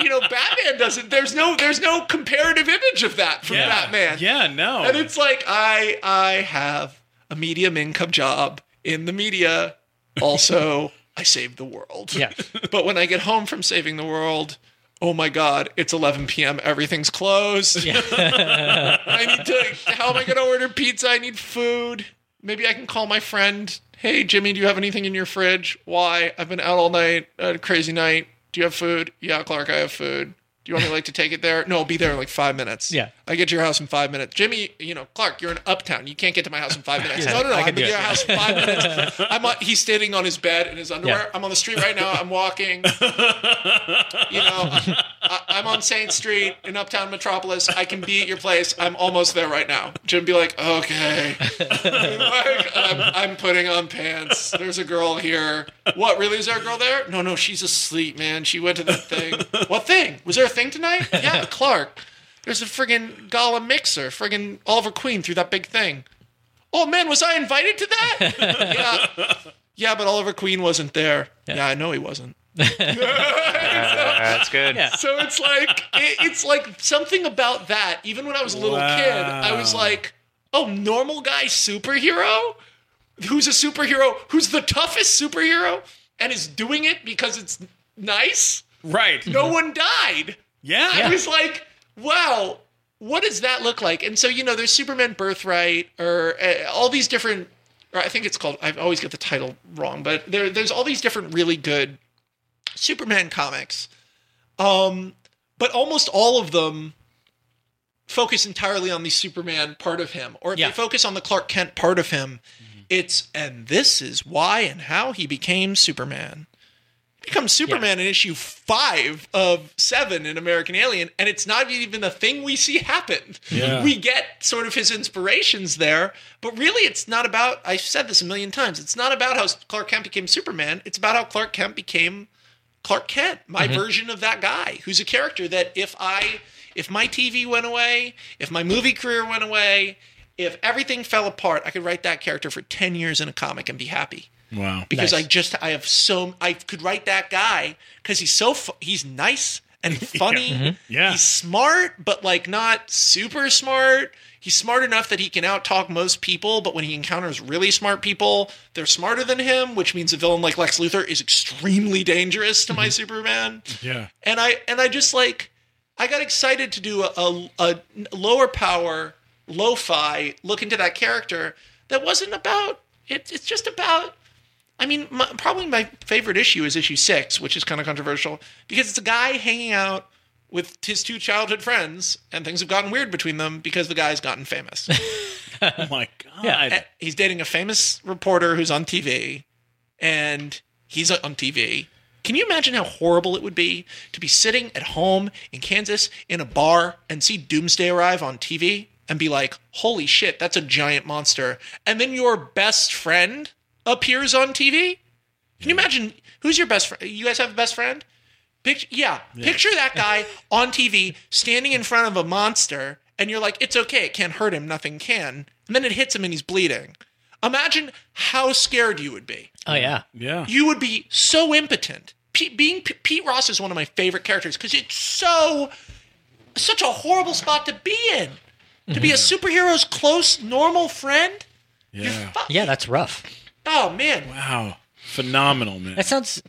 you know, Batman doesn't. There's no. There's no comparative image of that from Yeah. Batman. Yeah. No. And it's like I I have a medium income job in the media. Also, I saved the world. Yeah. But when I get home from saving the world, oh my god, it's 11 p.m. Everything's closed. I need to. How am I going to order pizza? I need food. Maybe I can call my friend. Hey, Jimmy, do you have anything in your fridge? Why? I've been out all night. A crazy night. Do you have food? Yeah, Clark, I have food. Do you want me like to take it there? No, I'll be there in like five minutes. Yeah. I get to your house in five minutes. Jimmy, you know, Clark, you're in Uptown. You can't get to my house in five minutes. Yeah, no, no, no. I at do your it. house in five minutes. I'm on, he's standing on his bed in his underwear. Yeah. I'm on the street right now. I'm walking. You know, I, I'm on Saint Street in Uptown Metropolis. I can be at your place. I'm almost there right now. Jim be like, okay. Like, I'm, I'm putting on pants. There's a girl here. What? Really? Is there a girl there? No, no. She's asleep, man. She went to the thing. What thing? Was there a thing tonight? Yeah, Clark. There's a friggin' gala mixer. Friggin' Oliver Queen threw that big thing. Oh man, was I invited to that? yeah. Yeah, but Oliver Queen wasn't there. Yeah, I know he wasn't. Uh, that's good. Yeah. So it's like it, it's like something about that. Even when I was a little Wow. kid, I was like, "Oh, normal guy superhero, who's a superhero, who's the toughest superhero, and is doing it because it's nice. right. No mm-hmm. one died." Yeah. I was like, "Wow, what does that look like?" And so you know, there's Superman Birthright, or uh, all these different. Or I think it's called. I always get the title wrong, but there, there's all these different really good Superman comics. Um, but almost all of them focus entirely on the Superman part of him, or if Yeah. they focus on the Clark Kent part of him, it's and this is why and how he became Superman. Becomes Superman in issue five of seven in American Alien, and it's not even a thing we see happen. Yeah. We get sort of his inspirations there, but really it's not about I've said this a million times. It's not about how Clark Kent became Superman. It's about how Clark Kent became Clark Kent, my mm-hmm. version of that guy, who's a character that if I if my TV went away, if my movie career went away, if everything fell apart, I could write that character for 10 years in a comic and be happy. Wow. Because Nice. I just I have so I could write that guy cuz he's so fu- he's nice and funny. Mm-hmm. Yeah. He's smart but like not super smart. He's smart enough that he can outtalk most people, but when he encounters really smart people, they're smarter than him, which means a villain like Lex Luthor is extremely dangerous to my mm-hmm. Superman Yeah. and I and I just like I got excited to do a, a, a lower power lo-fi look into that character that wasn't about it, it's just about I mean my, probably my favorite issue is issue 6 which is kind of controversial because it's a guy hanging out with his two childhood friends and things have gotten weird between them because the guy's gotten famous Oh my god. Yeah. He's dating a famous reporter who's on TV, and he's on TV. Can you imagine how horrible it would be to be sitting at home in Kansas in a bar and see Doomsday arrive on TV and be like, "Holy shit, that's a giant monster!" And then your best friend appears on TV. Can you imagine who's your best friend? You guys have a best friend? Picture, yeah, picture that guy on TV standing in front of a monster, and you're like, it's okay, it can't hurt him, nothing can. And then it hits him and he's bleeding. Imagine how scared you would be. Oh yeah. yeah. You would be so impotent. Pete, being P- Pete Ross is one of my favorite characters because it's so such a horrible spot to be in. To be a superhero's close, normal friend. Yeah. Fuck. Yeah, that's rough. Oh man. Wow. Phenomenal, man. That sounds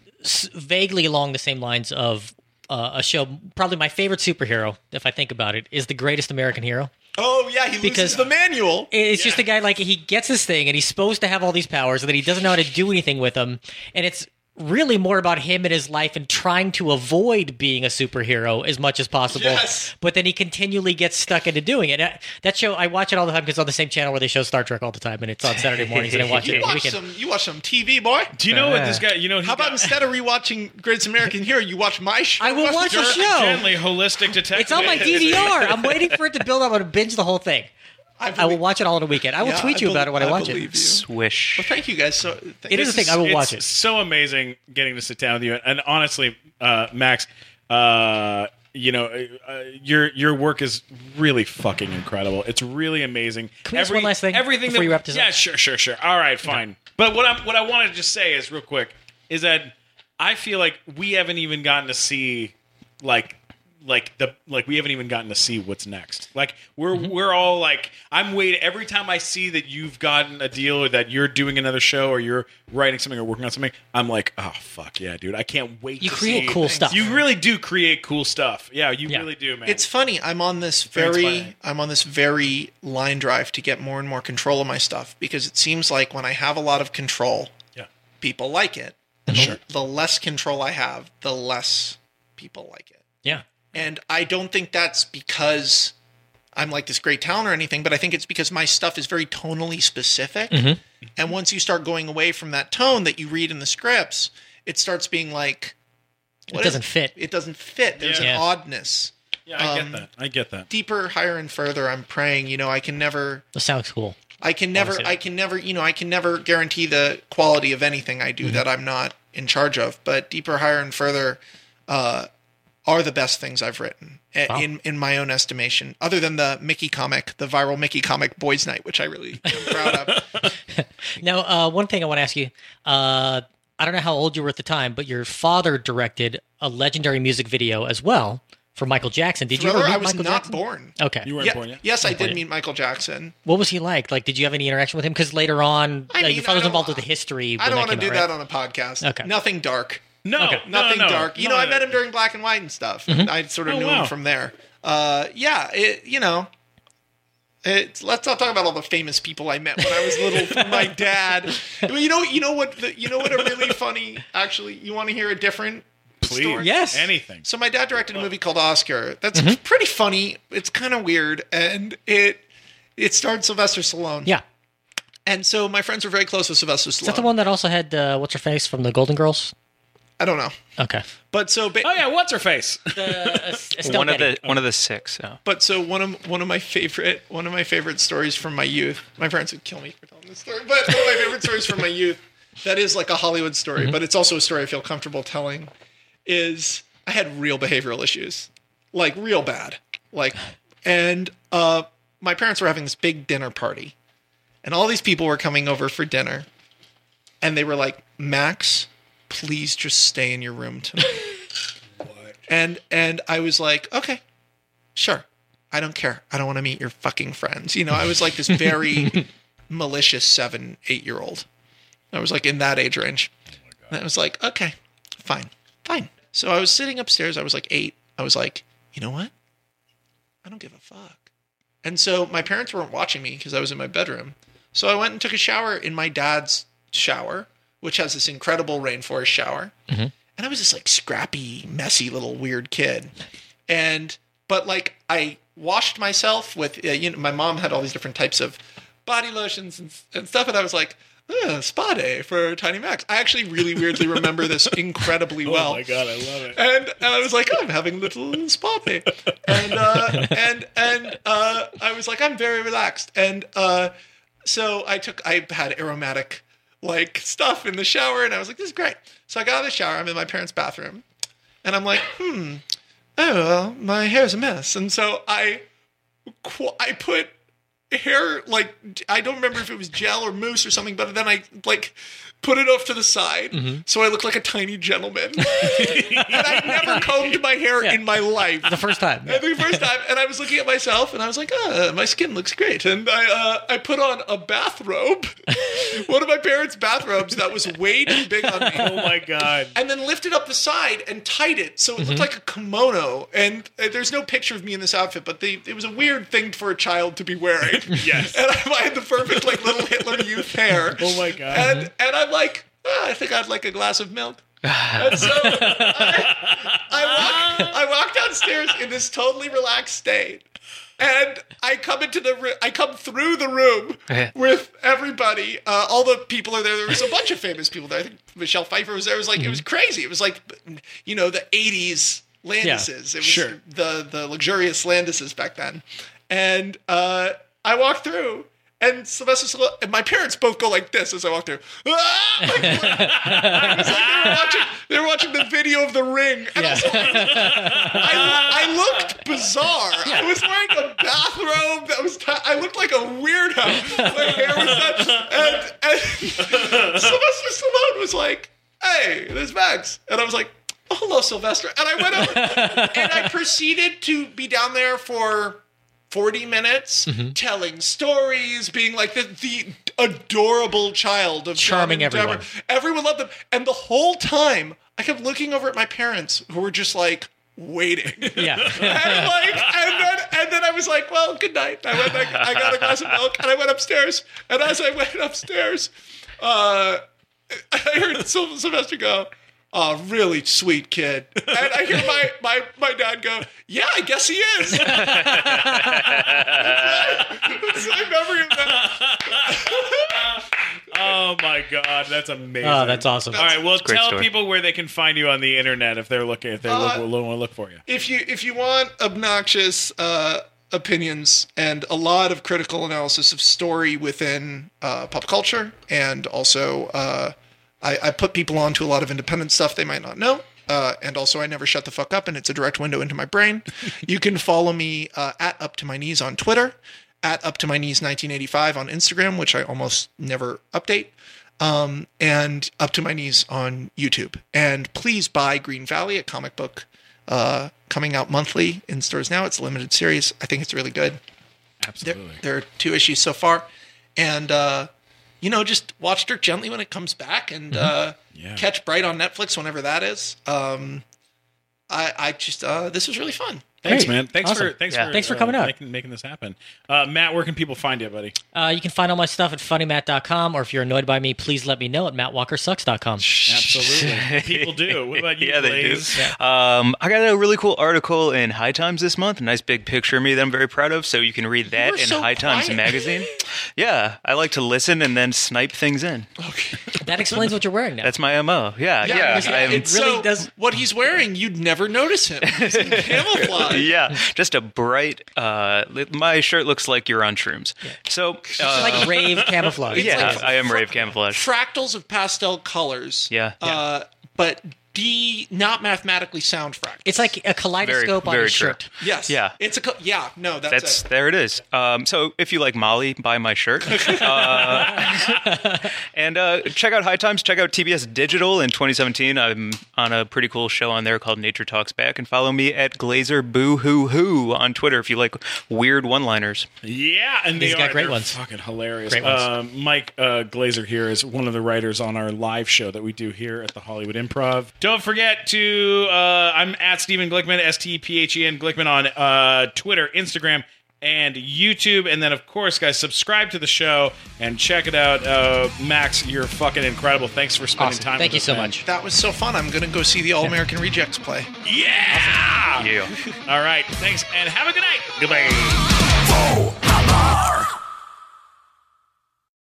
vaguely along the same lines of uh, a show. Probably my favorite superhero, if I think about it, is the Greatest American Hero. Oh yeah, he Because- loses the manual. It's just a guy like he gets this thing and he's supposed to have all these powers and then he doesn't know how to do anything with them. And it's really more about him and his life and trying to avoid being a superhero as much as possible. Yes. But then he continually gets stuck into doing it. Uh, That show, I watch it all the time because it's on the same channel where they show Star Trek all the time and it's on Saturday mornings and I watch it You on the watch weekend. some. You watch some TV, boy. Do you know what this guy? You know, How about got- instead of rewatching Greatest American Hero, you watch my show? I will watch the Dirk show. Gently holistic detective. It's on my DVR. I'm waiting for it to build up. I'm going to binge the whole thing. I, I will watch it all in a weekend. I will Yeah, tweet you bel- about it when I, watch believe it. You. Swish. Well, thank you guys. So thank It is a this thing. I will it's watch it. So amazing getting to sit down with you, and honestly, uh, Max, uh, you know, uh, your your work is really fucking incredible. It's really amazing. Can we ask one last thing Everything before that, you wrap this yeah, up? sure, sure, sure. All right, fine. But what I what I wanted to just say is real quick is that I feel like we haven't even gotten to see like like the like we haven't even gotten to see what's next. Like we're Mm-hmm. we're all like I'm waiting every time I see that you've gotten a deal or that you're doing another show or you're writing something or working on something. I'm like, oh fuck yeah, dude! I can't wait. You to create see- cool stuff. You really do create cool stuff. Yeah, you Yeah. really do, man. It's funny. I'm on this very very. I'm on this very line drive to get more and more control of my stuff because it seems like when I have a lot of control, yeah. people like it. Sure. the, the less control I have, the less people like it. Yeah. And I don't think that's because I'm like this great talent or anything, but I think it's because my stuff is very tonally specific. Mm-hmm. And once you start going away from that tone that you read in the scripts, it starts being like It doesn't is- fit. It doesn't fit. There's Yeah. an oddness. Yeah, I Um, get that. I get that. Deeper, higher, and further. I'm praying. You know, I can never. That sounds cool. I can never. Honestly. I can never. You know, I can never guarantee the quality of anything I Mm-hmm. do that I'm not in charge of. But deeper, higher, and further uh, are the best things I've written Wow. in in my own estimation. Other than the Mickey comic, the viral Mickey comic Boys Night, which I really am proud of. Now, uh, one thing I want to ask you. Uh, I don't know how old you were at the time, but your father directed a legendary music video as well for Michael Jackson. Did you ever meet I was Michael not Jackson? born. Okay. You weren't Yeah, born yet. yes, I did yet. meet Michael Jackson. What was he like? Like, did you have any interaction with him? Because later on, I uh, mean, your I father was involved with the history. I when don't want to do out, that on a podcast. Okay. Nothing dark. No, Okay. nothing no, dark. You no, know, I met him during Black and White and stuff. Mm-hmm. I sort of Oh, knew wow. him from there. Uh, yeah, it, you know, it's, let's not talk about all the famous people I met when I was little. my dad. Well, You know, you know what? The, you know what? A really funny. Actually, you want to hear a different Please, story? Yes. anything. So my dad directed a movie called Oscar. That's Mm-hmm. pretty funny. It's kind of weird, and it it starred Sylvester Stallone. Yeah. And so my friends were very close with Sylvester Stallone. Is that the one that also had uh, what's her face from the Golden Girls? I don't know, Okay. but so ba- Oh yeah, what's her face? One of the one of the six. So. But so one of one of my favorite one of my favorite stories from my youth. My parents would kill me for telling this story, but one of my favorite stories from my youth. That is like a Hollywood story, but it's also a story I feel comfortable telling. Is I had real behavioral issues, like real bad, like, and uh, my parents were having this big dinner party, and all these people were coming over for dinner, and they were like, Max, please just stay in your room tonight. And and I was like, okay, sure. I don't care. I don't want to meet your fucking friends. You know, I was like this very malicious seven, eight year old. I was like in that age range. And I was like, okay, fine, fine. So I was sitting upstairs. I was like eight. I was like, you know what? I don't give a fuck. And so my parents weren't watching me because I was in my bedroom. So I went and took a shower in my dad's shower, which has this incredible rainforest shower. And I was this like scrappy, messy little weird kid. And but like I washed myself with uh, you know my mom had all these different types of body lotions and, and stuff, and I was like. Uh, spa day for Tiny Max. I actually really weirdly remember this incredibly well. oh my god, I love it. And, and I was like, oh, I'm having a little spa day, and uh, and and uh, I was like, I'm very relaxed, and uh, so I took, I had aromatic like stuff in the shower, and I was like, this is great. So I got out of the shower, I'm in my parents' bathroom, and I'm like, hmm, oh well, my hair's a mess, and so I, I put hair like I don't remember if it was gel or mousse or something, but then I like put it off to the side so I look like a tiny gentleman. and I never combed my hair in my life. The first time. And the first time, and I was looking at myself, and I was like, "Ah, my skin looks great." And I, uh, I put on a bathrobe, one of my parents' bathrobes that was way too big on me Oh my god. and then lifted up the side and tied it so it looked like a kimono. And uh, there's no picture of me in this outfit, but the, it was a weird thing for a child to be wearing. Yes. and I, I had the perfect like little Hitler Youth hair. Oh my god. And and I'm like, "Ah, I think I'd like a glass of milk. And so I, I walk I walk downstairs in this totally relaxed state. And I come into the room. I come through the room with everybody. Uh, all the people are there. There was a bunch of famous people there. I think Michelle Pfeiffer was there. It was like it was crazy. It was like, you know, the '80s Landises. It was Sure. the the luxurious Landises back then. And uh, I walk through, and Sylvester Stallone and my parents both go like this as I walk through. Ah! Like, it was like they, were watching, they were watching the video of the ring, and I, was like, I, I looked bizarre. I was wearing a bathrobe that was. T- I looked like a weirdo. My hair was done, and, and Sylvester Stallone was like, "Hey, there's Max," and I was like. Oh, hello, Sylvester. And I went over and I proceeded to be down there for 40 minutes telling stories, being like the, the adorable child of Charming John and Deborah. everyone. Everyone loved them. And the whole time, I kept looking over at my parents who were just like waiting. Yeah. and like, and then, and then I was like, well, good night. I went, I, I got a glass of milk and I went upstairs. And as I went upstairs, uh, I heard Sylvester go, Oh, really sweet kid. And I hear my, my, my dad go, Yeah, I guess he is. That's my memory of that. Oh my god, that's amazing. Oh, that's awesome. All right, well, great tell story. people where they can find you on the internet if they're looking if they Uh, look, want to look for you. if you if you want obnoxious uh, opinions and a lot of critical analysis of story within uh, pop culture, and also uh, I, I put people onto a lot of independent stuff they might not know. Uh, and also, I never shut the fuck up, and it's a direct window into my brain. you can follow me uh, at Up to My Knees on Twitter, at Up to My Knees 1985 on Instagram, which I almost never update um, and up to my knees on YouTube. And please buy Green Valley, a comic book uh, coming out monthly in stores now. It's a limited series. I think it's really good. There, Absolutely. there are two issues so far, and uh, you know, just watch Dirk Gently when it comes back, and uh, Yeah. catch Bright on Netflix whenever that is. Um, I, I just uh, this was really fun. Thanks, Great. man. Thanks Awesome. for thanks Yeah. for Thanks for uh, coming out. making, making this happen. Uh, Matt, where can people find you, buddy? Uh, you can find all my stuff at funnymat.com, or if you're annoyed by me, please let me know at mattwalkersucks.com. Absolutely, people do. What about you, yeah, they do. Blaze? Um, I got a really cool article in High Times this month. A nice big picture of me that I'm very proud of. So you can read that in so High Times magazine. Yeah, I like to listen and then snipe things in. Okay. That explains what you're wearing now. That's my mo. Yeah, yeah. it's- I'm- really so, does- what he's wearing. You'd never notice him. He's in camouflage. yeah, just a bright. Uh, my shirt looks like you're on shrooms. So uh, like rave camouflage. yeah, like- I am rave camouflage. fractals of pastel colors. Yeah. Uh, but D not mathematically sound fractals. It's like a kaleidoscope on very a true. shirt. yes. Yeah. It's a co- yeah. No, that's, That's it. there it is. Um, so if you like Molly, buy my shirt. Uh, and uh, check out High Times. Check out TBS Digital in 2017. I'm on a pretty cool show on there called Nature Talks Back. And follow me at Glazer Boo Hoo Hoo on Twitter if you like weird one-liners. Yeah, and they He's got are- great ones. Fucking hilarious. Great ones. Um, Mike uh, Glazer here is one of the writers on our live show that we do here at the Hollywood Improv. Don't forget to uh, I'm at Stephen Glickman, S T P H E N Glickman on uh, Twitter, Instagram. And YouTube, and then of course, guys, subscribe to the show and check it out. Uh, Max, you're fucking incredible. Thanks for spending Awesome. time. Thank with you us, so man. much. that was so fun. I'm gonna go see the All American Rejects play. Yeah. Yeah. All right. Thanks, and have a good night. Goodbye. Four